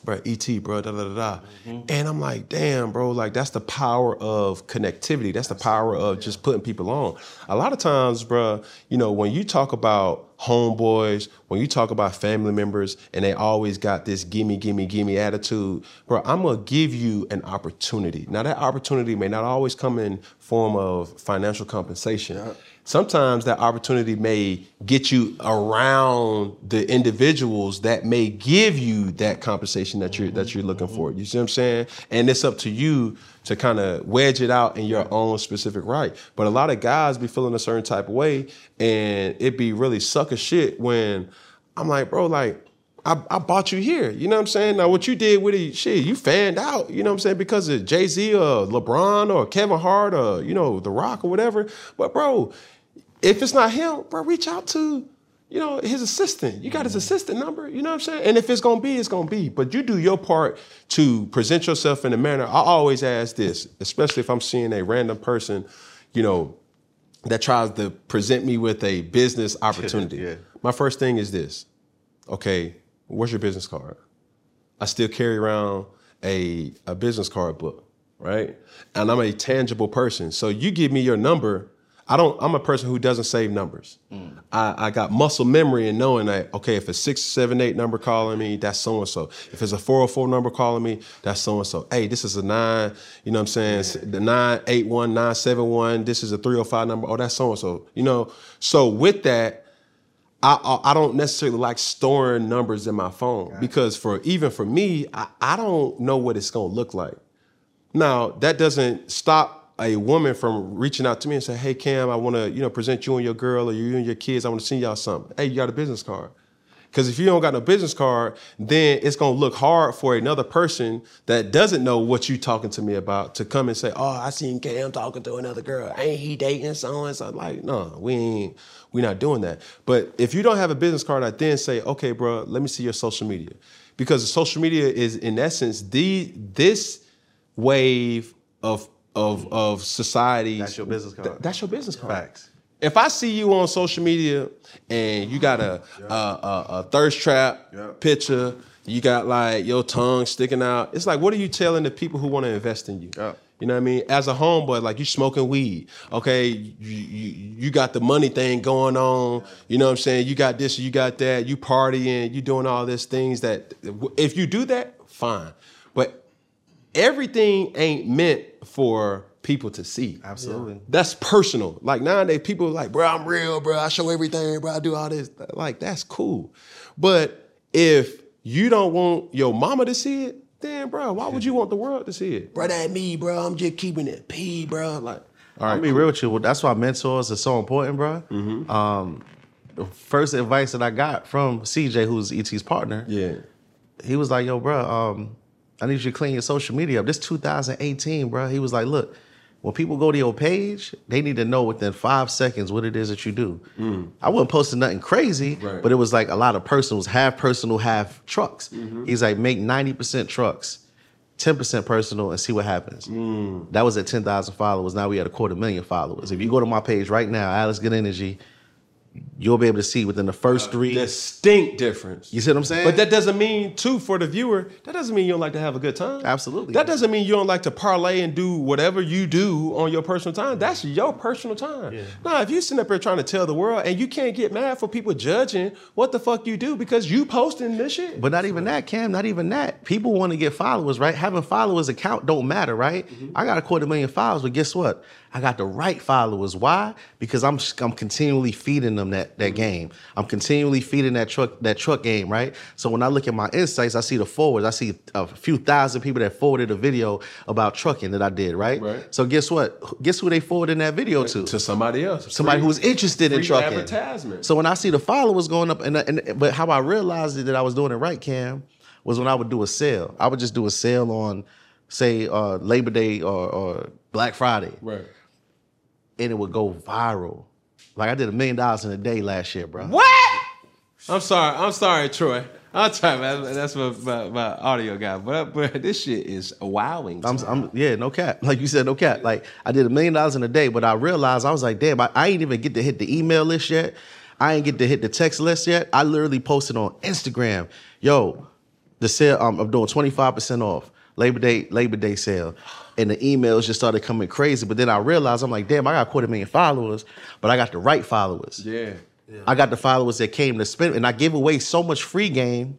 Bro, ET, bro, da da da da. Mm-hmm. And I'm like, damn, bro, like that's the power of connectivity. That's the power of just putting people on. A lot of times, bro, you know, when you talk about homeboys, when you talk about family members, and they always got this gimme, gimme, gimme attitude, bro, I'm gonna give you an opportunity. Now that opportunity may not always come in form of financial compensation. Sometimes that opportunity may get you around the individuals that may give you that compensation that you're that you're looking for. You see what I'm saying? And it's up to you to kind of wedge it out in your own specific right. But a lot of guys be feeling a certain type of way, and it be really sucker shit when I'm like, bro, like I, I bought you here. You know what I'm saying? Now, what you did with it, shit, you fanned out. You know what I'm saying? Because of Jay Z or LeBron or Kevin Hart or, you know, The Rock or whatever. But, bro, if it's not him, bro, reach out to, you know, his assistant. You got his mm-hmm. assistant number. You know what I'm saying? And if it's to be, it's to be. But you do your part to present yourself in a manner. I always ask this, especially if I'm seeing a random person, you know, that tries to present me with a business *laughs* opportunity. Yeah. My first thing is this okay, what's your business card? I still carry around a, a business card book, right? And I'm a tangible person. So you give me your number. I don't, I'm a person who doesn't save numbers. Mm. I, I got muscle memory in knowing that, okay, if it's 678 number calling me, that's so and so. If it's a 404 number calling me, that's so and so. Hey, this is a nine, you know what I'm saying? The 981, 971, this is a 305 number. Oh, that's so and so. You know, so with that, I, I don't necessarily like storing numbers in my phone because for even for me, I, I don't know what it's gonna look like. Now that doesn't stop a woman from reaching out to me and say, "Hey Cam, I want to you know present you and your girl or you and your kids. I want to send y'all something. Hey, you got a business card." Because if you don't got no business card, then it's gonna look hard for another person that doesn't know what you talking to me about to come and say, "Oh, I seen Cam talking to another girl. Ain't he dating so and so?" Like, no, we ain't. We not doing that. But if you don't have a business card, I then say, "Okay, bro, let me see your social media," because social media is in essence the this wave of of of society. That's your business card. Th- that's your business card. Facts. If I see you on social media and you got a a, a, a thirst trap Yep. picture, you got like your tongue sticking out. It's like, what are you telling the people who want to invest in you? Yep. You know what I mean? As a homeboy, like you smoking weed, okay? You, you you got the money thing going on. You know what I'm saying? You got this, you got that. You partying, you doing all these things that if you do that, fine. But everything ain't meant for people to see. Absolutely. That's personal. Like nowadays, people are like, bro, I'm real, bro. I show everything, bro. I do all this. Like, that's cool. But if you don't want your mama to see it, then, bro, why would you want the world to see it? Bro, that me, bro. I'm just keeping it P, bro. Like, all I'll right. be real with you. Well, That's why mentors are so important, bro. Um, the first advice that I got from CJ, who's ET's partner, Yeah. he was like, "Yo, bro, um, I need you to clean your social media up." This 2018, bro. He was like, "Look, when people go to your page, they need to know within five seconds what it is that you do. I wasn't posting nothing crazy, Mm. Right. Mm-hmm. but it was like a lot of personals, half personal, half trucks. He's like, make 90% trucks, 10% personal, and see what happens. Mm. That was at 10,000 followers. Now we had a quarter million followers. If you go to my page right now, Alex Good Energy, you'll be able to see within the first three. Distinct difference. you see what I'm saying? But that doesn't mean, too, for the viewer, that doesn't mean you don't like to have a good time. Absolutely. That doesn't mean you don't like to parlay and do whatever you do on your personal time. That's your personal time. Now, if you sitting up here trying to tell the world and you can't get mad for people judging what the fuck you do because you posting this shit. But not even that, Cam. Not even that. People want to get followers, right? Having followers account don't matter, right? Mm-hmm. I got a quarter million followers, but guess what? I got the right followers. Why? Because I'm I'm continually feeding them that that game. I'm continually feeding that truck that truck game, right? So when I look at my insights, I see the forwards. I see a few thousand people that forwarded a video about trucking that I did, right? Right. So guess what? Guess who they forwarded that video to? to somebody else. somebody Free- who was interested in trucking. advertisement. So when I see the followers going up, and, and but how I realized that I was doing it right, Cam, was when I would do a sale. I would just do a sale on, say, uh, Labor Day or, or Black Friday, Right. and it would go viral. Like I did a million dollars in a day last year, bro. What? I'm sorry. I'm sorry, Troy. I'm sorry, man. That's my, my, my audio guy. But, but this shit is wowing. I'm, I'm yeah, no cap. *laughs* Like you said, no cap. Like I did a million dollars in a day, but I realized I was like, damn, I, I ain't even get to hit the email list yet. I ain't get to hit the text list yet. I literally posted on Instagram, yo, the sale. Um, I'm doing 25 percent off Labor Day Labor Day sale, and the emails just started coming crazy. But then I realized I'm like, damn, I got a quarter million followers, but I got the right followers. yeah. I got the followers that came to spend, and I give away so much free game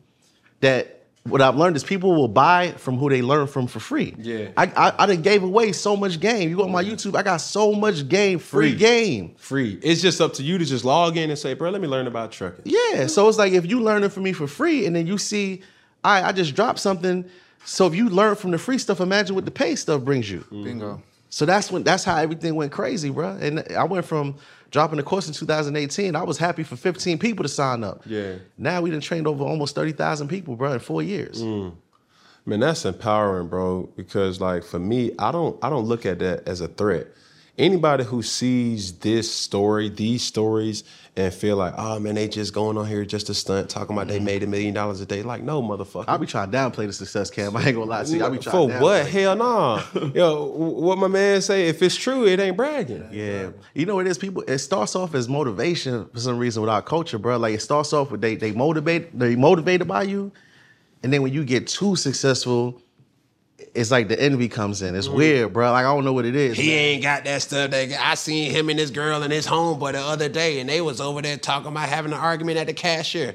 that what I've learned is people will buy from who they learn from for free. Yeah. I I, I done gave away so much game. You go on my YouTube, I got so much game, free, Free. game. Free. It's just up to you to just log in and say, bro, let me learn about trucking. Yeah. So it's like if you learning from me for free, and then you see, I I just dropped something. So if you learn from the free stuff, imagine what the pay stuff brings you. Mm-hmm. Bingo. So that's when that's how everything went crazy, bro. And I went from dropping the course in 2018. I was happy for 15 people to sign up. Yeah. Now we done trained over almost 30,000 people, bro, in four years. Mm. Man, that's empowering, bro. Because like for me, I don't I don't look at that as a threat. Anybody who sees this story, these stories, and feel like, oh man, they just going on here just to stunt, talking about they mm-hmm. made a million dollars a day. Like, no, motherfucker. I'll be trying to downplay the success, Cam. I ain't gonna lie to you. I'll be trying For to what? Hell no. *laughs* Yo, what my man say? If it's true, it ain't bragging. Yeah, you know what it is. People, it starts off as motivation for some reason with our culture, bro. Like it starts off with they they motivate they motivated by you, and then when you get too successful, it's like the envy comes in. It's mm-hmm. weird, bro. Like I don't know what it is. He man. ain't got that stuff. That I seen him and this girl and his homeboy the other day, and they was over there talking about having an argument at the cashier.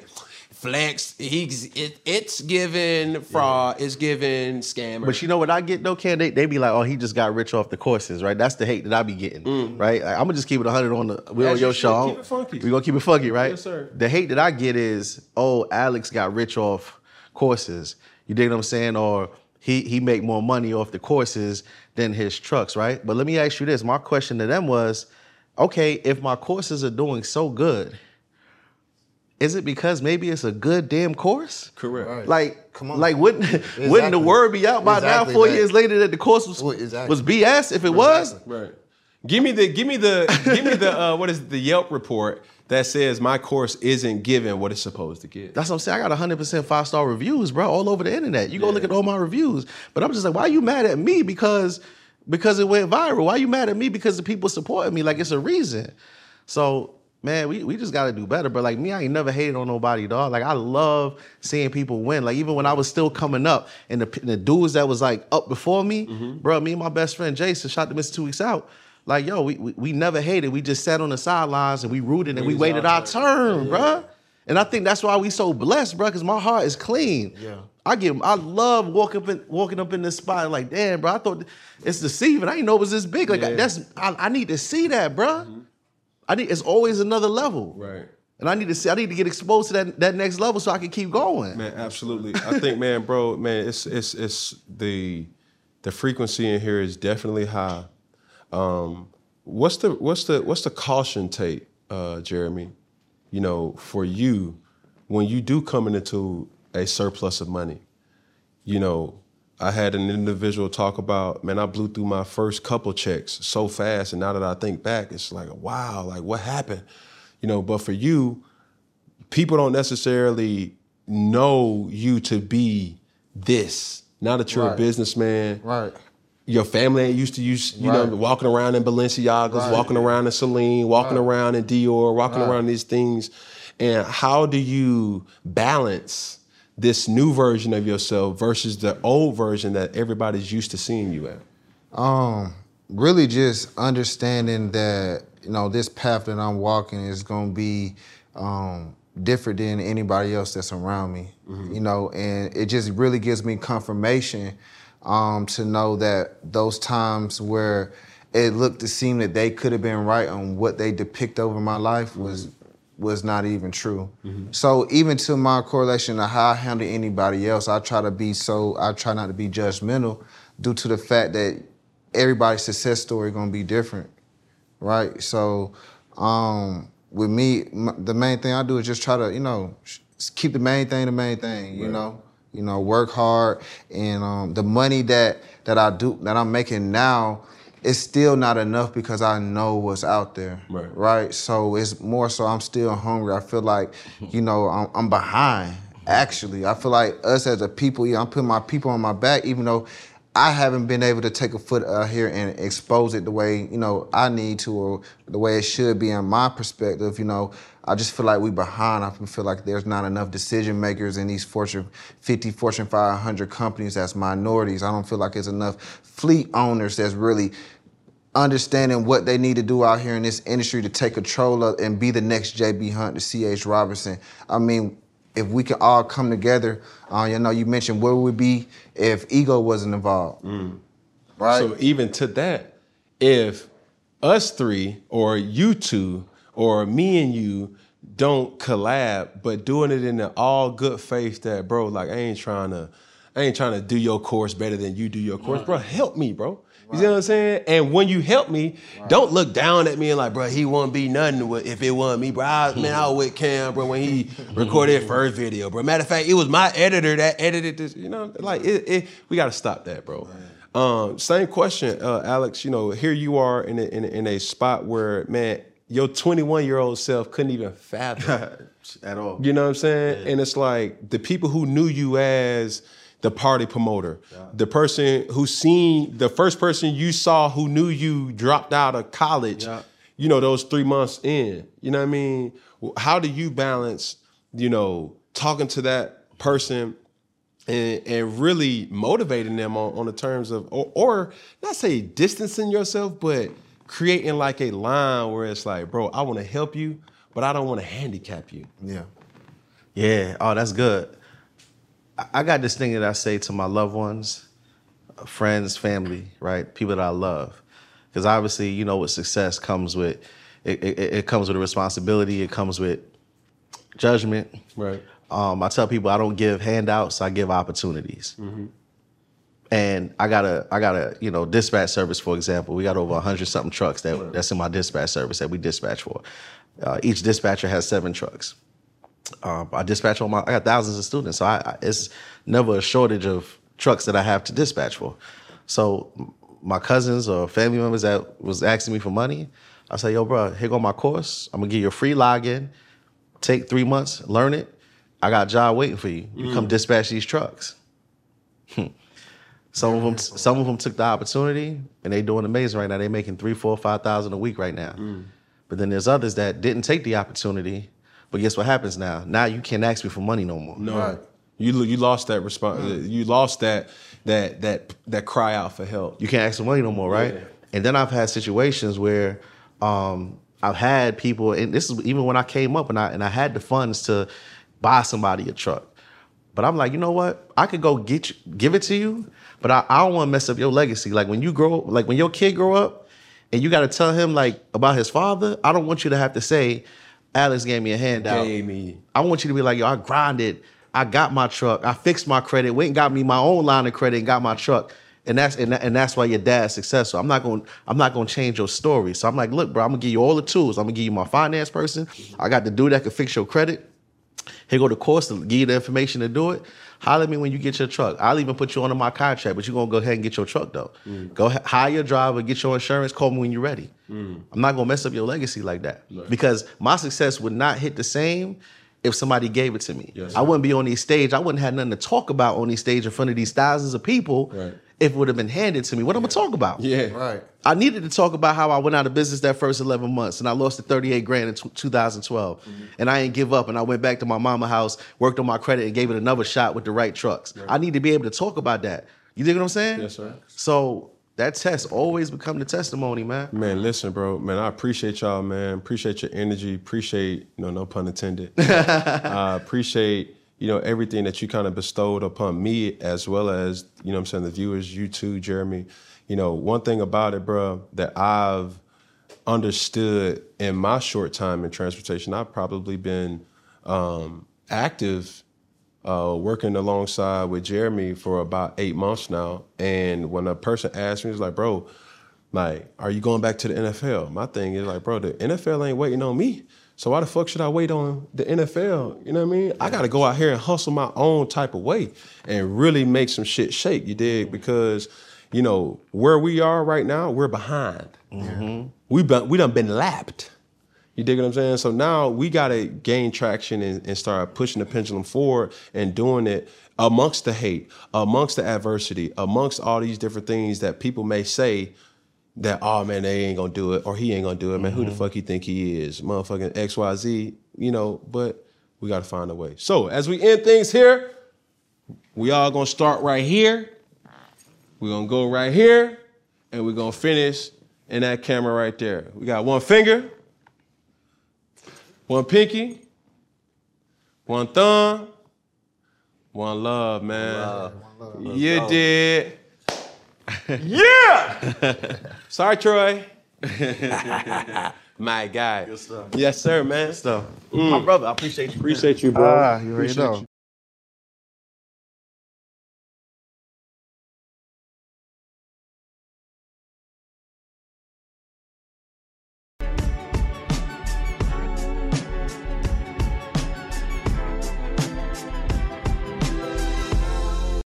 Flex, he's it, it's given fraud. It's given scammer. But you know what I get though, Ken? They, they be like, oh, he just got rich off the courses, right? That's the hate that I be getting, mm. right? Like, I'm gonna just keep it 100 on the we on your show. Keep it funky. We gonna keep it funky, right? Yes, sir. The hate that I get is, oh, Alex got rich off courses. You dig what I'm saying? Or he he make more money off the courses than his trucks, right? But let me ask you this: my question to them was, okay, if my courses are doing so good. Is it because maybe it's a good damn course? Correct. Right. Like, Come on. like wouldn't *laughs* wouldn't the word be out by now? Four that. years later, that the course was Well, exactly. was BS. If it was, Right. Give me the give me the give me the uh, what is it, the Yelp report that says my course isn't giving what it's supposed to give. that's what I'm saying. I got 100 percent five star reviews, bro, all over the internet. You go look at all my reviews, but I'm just like, why are you mad at me because because it went viral? Why are you mad at me because the people supporting me? Like it's a reason. So. Man, we, we just gotta do better. But like me, I ain't never hated on nobody, dog. Like I love seeing people win. Like even when I was still coming up, and the, the dudes that was like up before me, mm-hmm. bro, me and my best friend Jason shot the Mr. Two Weeks Out. Like yo, we, we we never hated. We just sat on the sidelines and we rooted and we Waited our turn, bruh. And I think that's why we so blessed, bruh, because my heart is clean. Yeah. I get, I love walking up in, walking up in this spot like, damn, bro. I thought it's deceiving. I didn't know it was this big. Like Yeah. that's, I, I need to see that, bruh. Mm-hmm. I need. It's always another level, Right. and I need to see. I need to get exposed to that that next level so I can keep going. Man, absolutely. I think, man, bro, man, it's it's it's the the frequency in here is definitely high. Um, what's the what's the what's the caution tape, uh, Jeremy? You know, for you when you do come into a surplus of money, you know, I had an individual talk about, man, I blew through my first couple checks so fast, and now that I think back, it's like, wow, like what happened, you know? But for you, people don't necessarily know you to be this. Now that you're a businessman, Right. Your family ain't used to you, you know, walking around in Balenciagas, Right. walking around in Celine, walking Right. around in Dior, walking Right. around these things. And how do you balance this new version of yourself versus the old version that everybody's used to seeing you at? Um, really just understanding that you know this path that I'm walking is gonna be um, different than anybody else that's around me. You know, and it just really gives me confirmation um, to know that those times where it looked to seem that they could have been right on what they depict over my life was was not even true. So even to my correlation of how I handle anybody else, I try to be so I try not to be judgmental due to the fact that everybody's success story gonna be different, right? So um, with me, m- the main thing I do is just try to you know sh- keep the main thing the main thing. You know, you know, work hard, and um, the money that that I do that I'm making now. It's still not enough because I know what's out there, Right. right? So it's more so I'm still hungry. I feel like, *laughs* you know, I'm, I'm behind. Actually, I feel like us as a people, yeah, I'm putting my people on my back, even though I haven't been able to take a foot out here and expose it the way you know I need to, or the way it should be in my perspective. You know, I just feel like we're behind. I feel like there's not enough decision makers in these Fortune 50, Fortune 500 companies that's minorities. I don't feel like there's enough fleet owners that's really understanding what they need to do out here in this industry to take control of and be the next JB Hunt, the CH Robinson. I mean, if we can all come together, uh, you know, you mentioned where would we be if ego wasn't involved, right? So even to that, if us three or you two or me and you don't collab, but doing it in the all good faith that, bro, like I ain't trying to, I ain't trying to do your course better than you do your course, bro. Help me, bro. You see what I'm saying? And when you help me, don't look down at me and like, bro, he won't be nothing if it wasn't me, bro. I, *laughs* man, I was with Cam, bro, when he recorded his first video, bro. Matter of fact, it was my editor that edited this. You know, like it, it we got to stop that, bro. Um, same question, uh, Alex. You know, here you are in a, in, a, in a spot where, man, your 21 year old self couldn't even fathom. *laughs* At all. You know what I'm saying? And it's like the people who knew you as the party promoter, the person who seen the first person you saw who knew you dropped out of college. Yeah. You know those three months in. You know what I mean? How do you balance? You know, talking to that person and, and really motivating them on, on the terms of or, or not say distancing yourself, but creating like a line where it's like, bro, I want to help you, but I don't want to handicap you. yeah. Yeah. Oh, that's good. I- got this thing that I say to my loved ones, uh, friends, family, right? People that I love. Because obviously, you know, with success comes with it, it, it comes with a responsibility. It comes with judgment. Right. Um, I tell people I don't give handouts. I give opportunities. And I got a I got a you know dispatch service for example. We got over hundred something trucks that that's in my dispatch service that we dispatch for. Uh, each dispatcher has seven trucks. Um, I dispatch all my. I got thousands of students, so I, I, it's never a shortage of trucks that I have to dispatch for. So my cousins or family members that was asking me for money, I say, "Yo, bro, here go my course. I'm gonna give you a free login. Take three months, learn it. I got a job waiting for you. You come dispatch these trucks." Some of them, some of them took the opportunity, and they doing amazing right now. They making three, four, five thousand a week right now. But then there's others that didn't take the opportunity. But guess what happens now? Now you can't ask me for money no more. No. Right. You you lost that response. You lost that that that that cry out for help. You can't ask for money no more, right? Yeah. And then I've had situations where um, I've had people, and this is even when I came up and I and I had the funds to buy somebody a truck. But I'm like, you know what? I could go get you, give it to you, but I, I don't want to mess up your legacy. Like when you grow, like when your kid grow up, and you got to tell him like about his father. I don't want you to have to say, Alex gave me a handout. Gave me. I want you to be like, yo, I grinded. I got my truck. I fixed my credit. Went and got me my own line of credit and got my truck. And that's and, that- and that's why your dad's successful. I'm not going. I'm not going to change your story. So I'm like, look, bro, I'm gonna give you all the tools. I'm gonna give you my finance person. I got the dude that can fix your credit. Here go the course to give you the information to do it. Holler at me when you get your truck. I'll even put you on my contract, but you're gonna go ahead and get your truck though. Mm. Go hire your driver, get your insurance, call me when you're ready. Mm. I'm not gonna mess up your legacy like that. Because my success would not hit the same if somebody gave it to me. Yes, I wouldn't be on these stage. I wouldn't have nothing to talk about on these stage in front of these thousands of people Right. If it would have been handed to me. What I'm gonna talk about? Yeah. Right. I needed to talk about how I went out of business that first 11 months and I lost the 38 grand in tw 2012. And I ain't give up and I went back to my mama house, worked on my credit and gave it another shot with the right trucks. I need to be able to talk about that. You dig what I'm saying? Yes, sir. So that test always become the testimony, man. Man, listen, bro. Man, I appreciate y'all, man. Appreciate your energy. Appreciate, you know, no pun intended. *laughs* uh, appreciate, you know, everything that you kind of bestowed upon me as well as, you know I'm saying, the viewers, you too, Jeremy. You know, one thing about it, bro, that I've understood in my short time in transportation, I've probably been um, active uh, working alongside with Jeremy for about eight months now. And when a person asks me, it's like, bro, like, are you going back to the NFL? My thing is like, bro, the NFL ain't waiting on me. So why the fuck should I wait on the NFL? You know what I mean? I got to go out here and hustle my own type of way and really make some shit shake. You dig? Because you know where we are right now, we're behind. Mm-hmm. We been, we done been lapped. You dig what I'm saying? So now we gotta gain traction and, and start pushing the pendulum forward and doing it amongst the hate, amongst the adversity, amongst all these different things that people may say that, oh man, they ain't gonna do it or he ain't gonna do it. Man, who the fuck you think he is? Motherfucking XYZ, you know, but we gotta find a way. So as we end things here, we all gonna start right here. We're gonna go right here, and we're gonna finish in that camera right there. We got one finger, one pinky, one thumb, one love, man. You did. *laughs* yeah! *laughs* Sorry, Troy. *laughs* My guy. stuff. Yes, sir, man. So, my brother, I appreciate you. man. Appreciate you, bro. Ah, you already Appreciate know. you.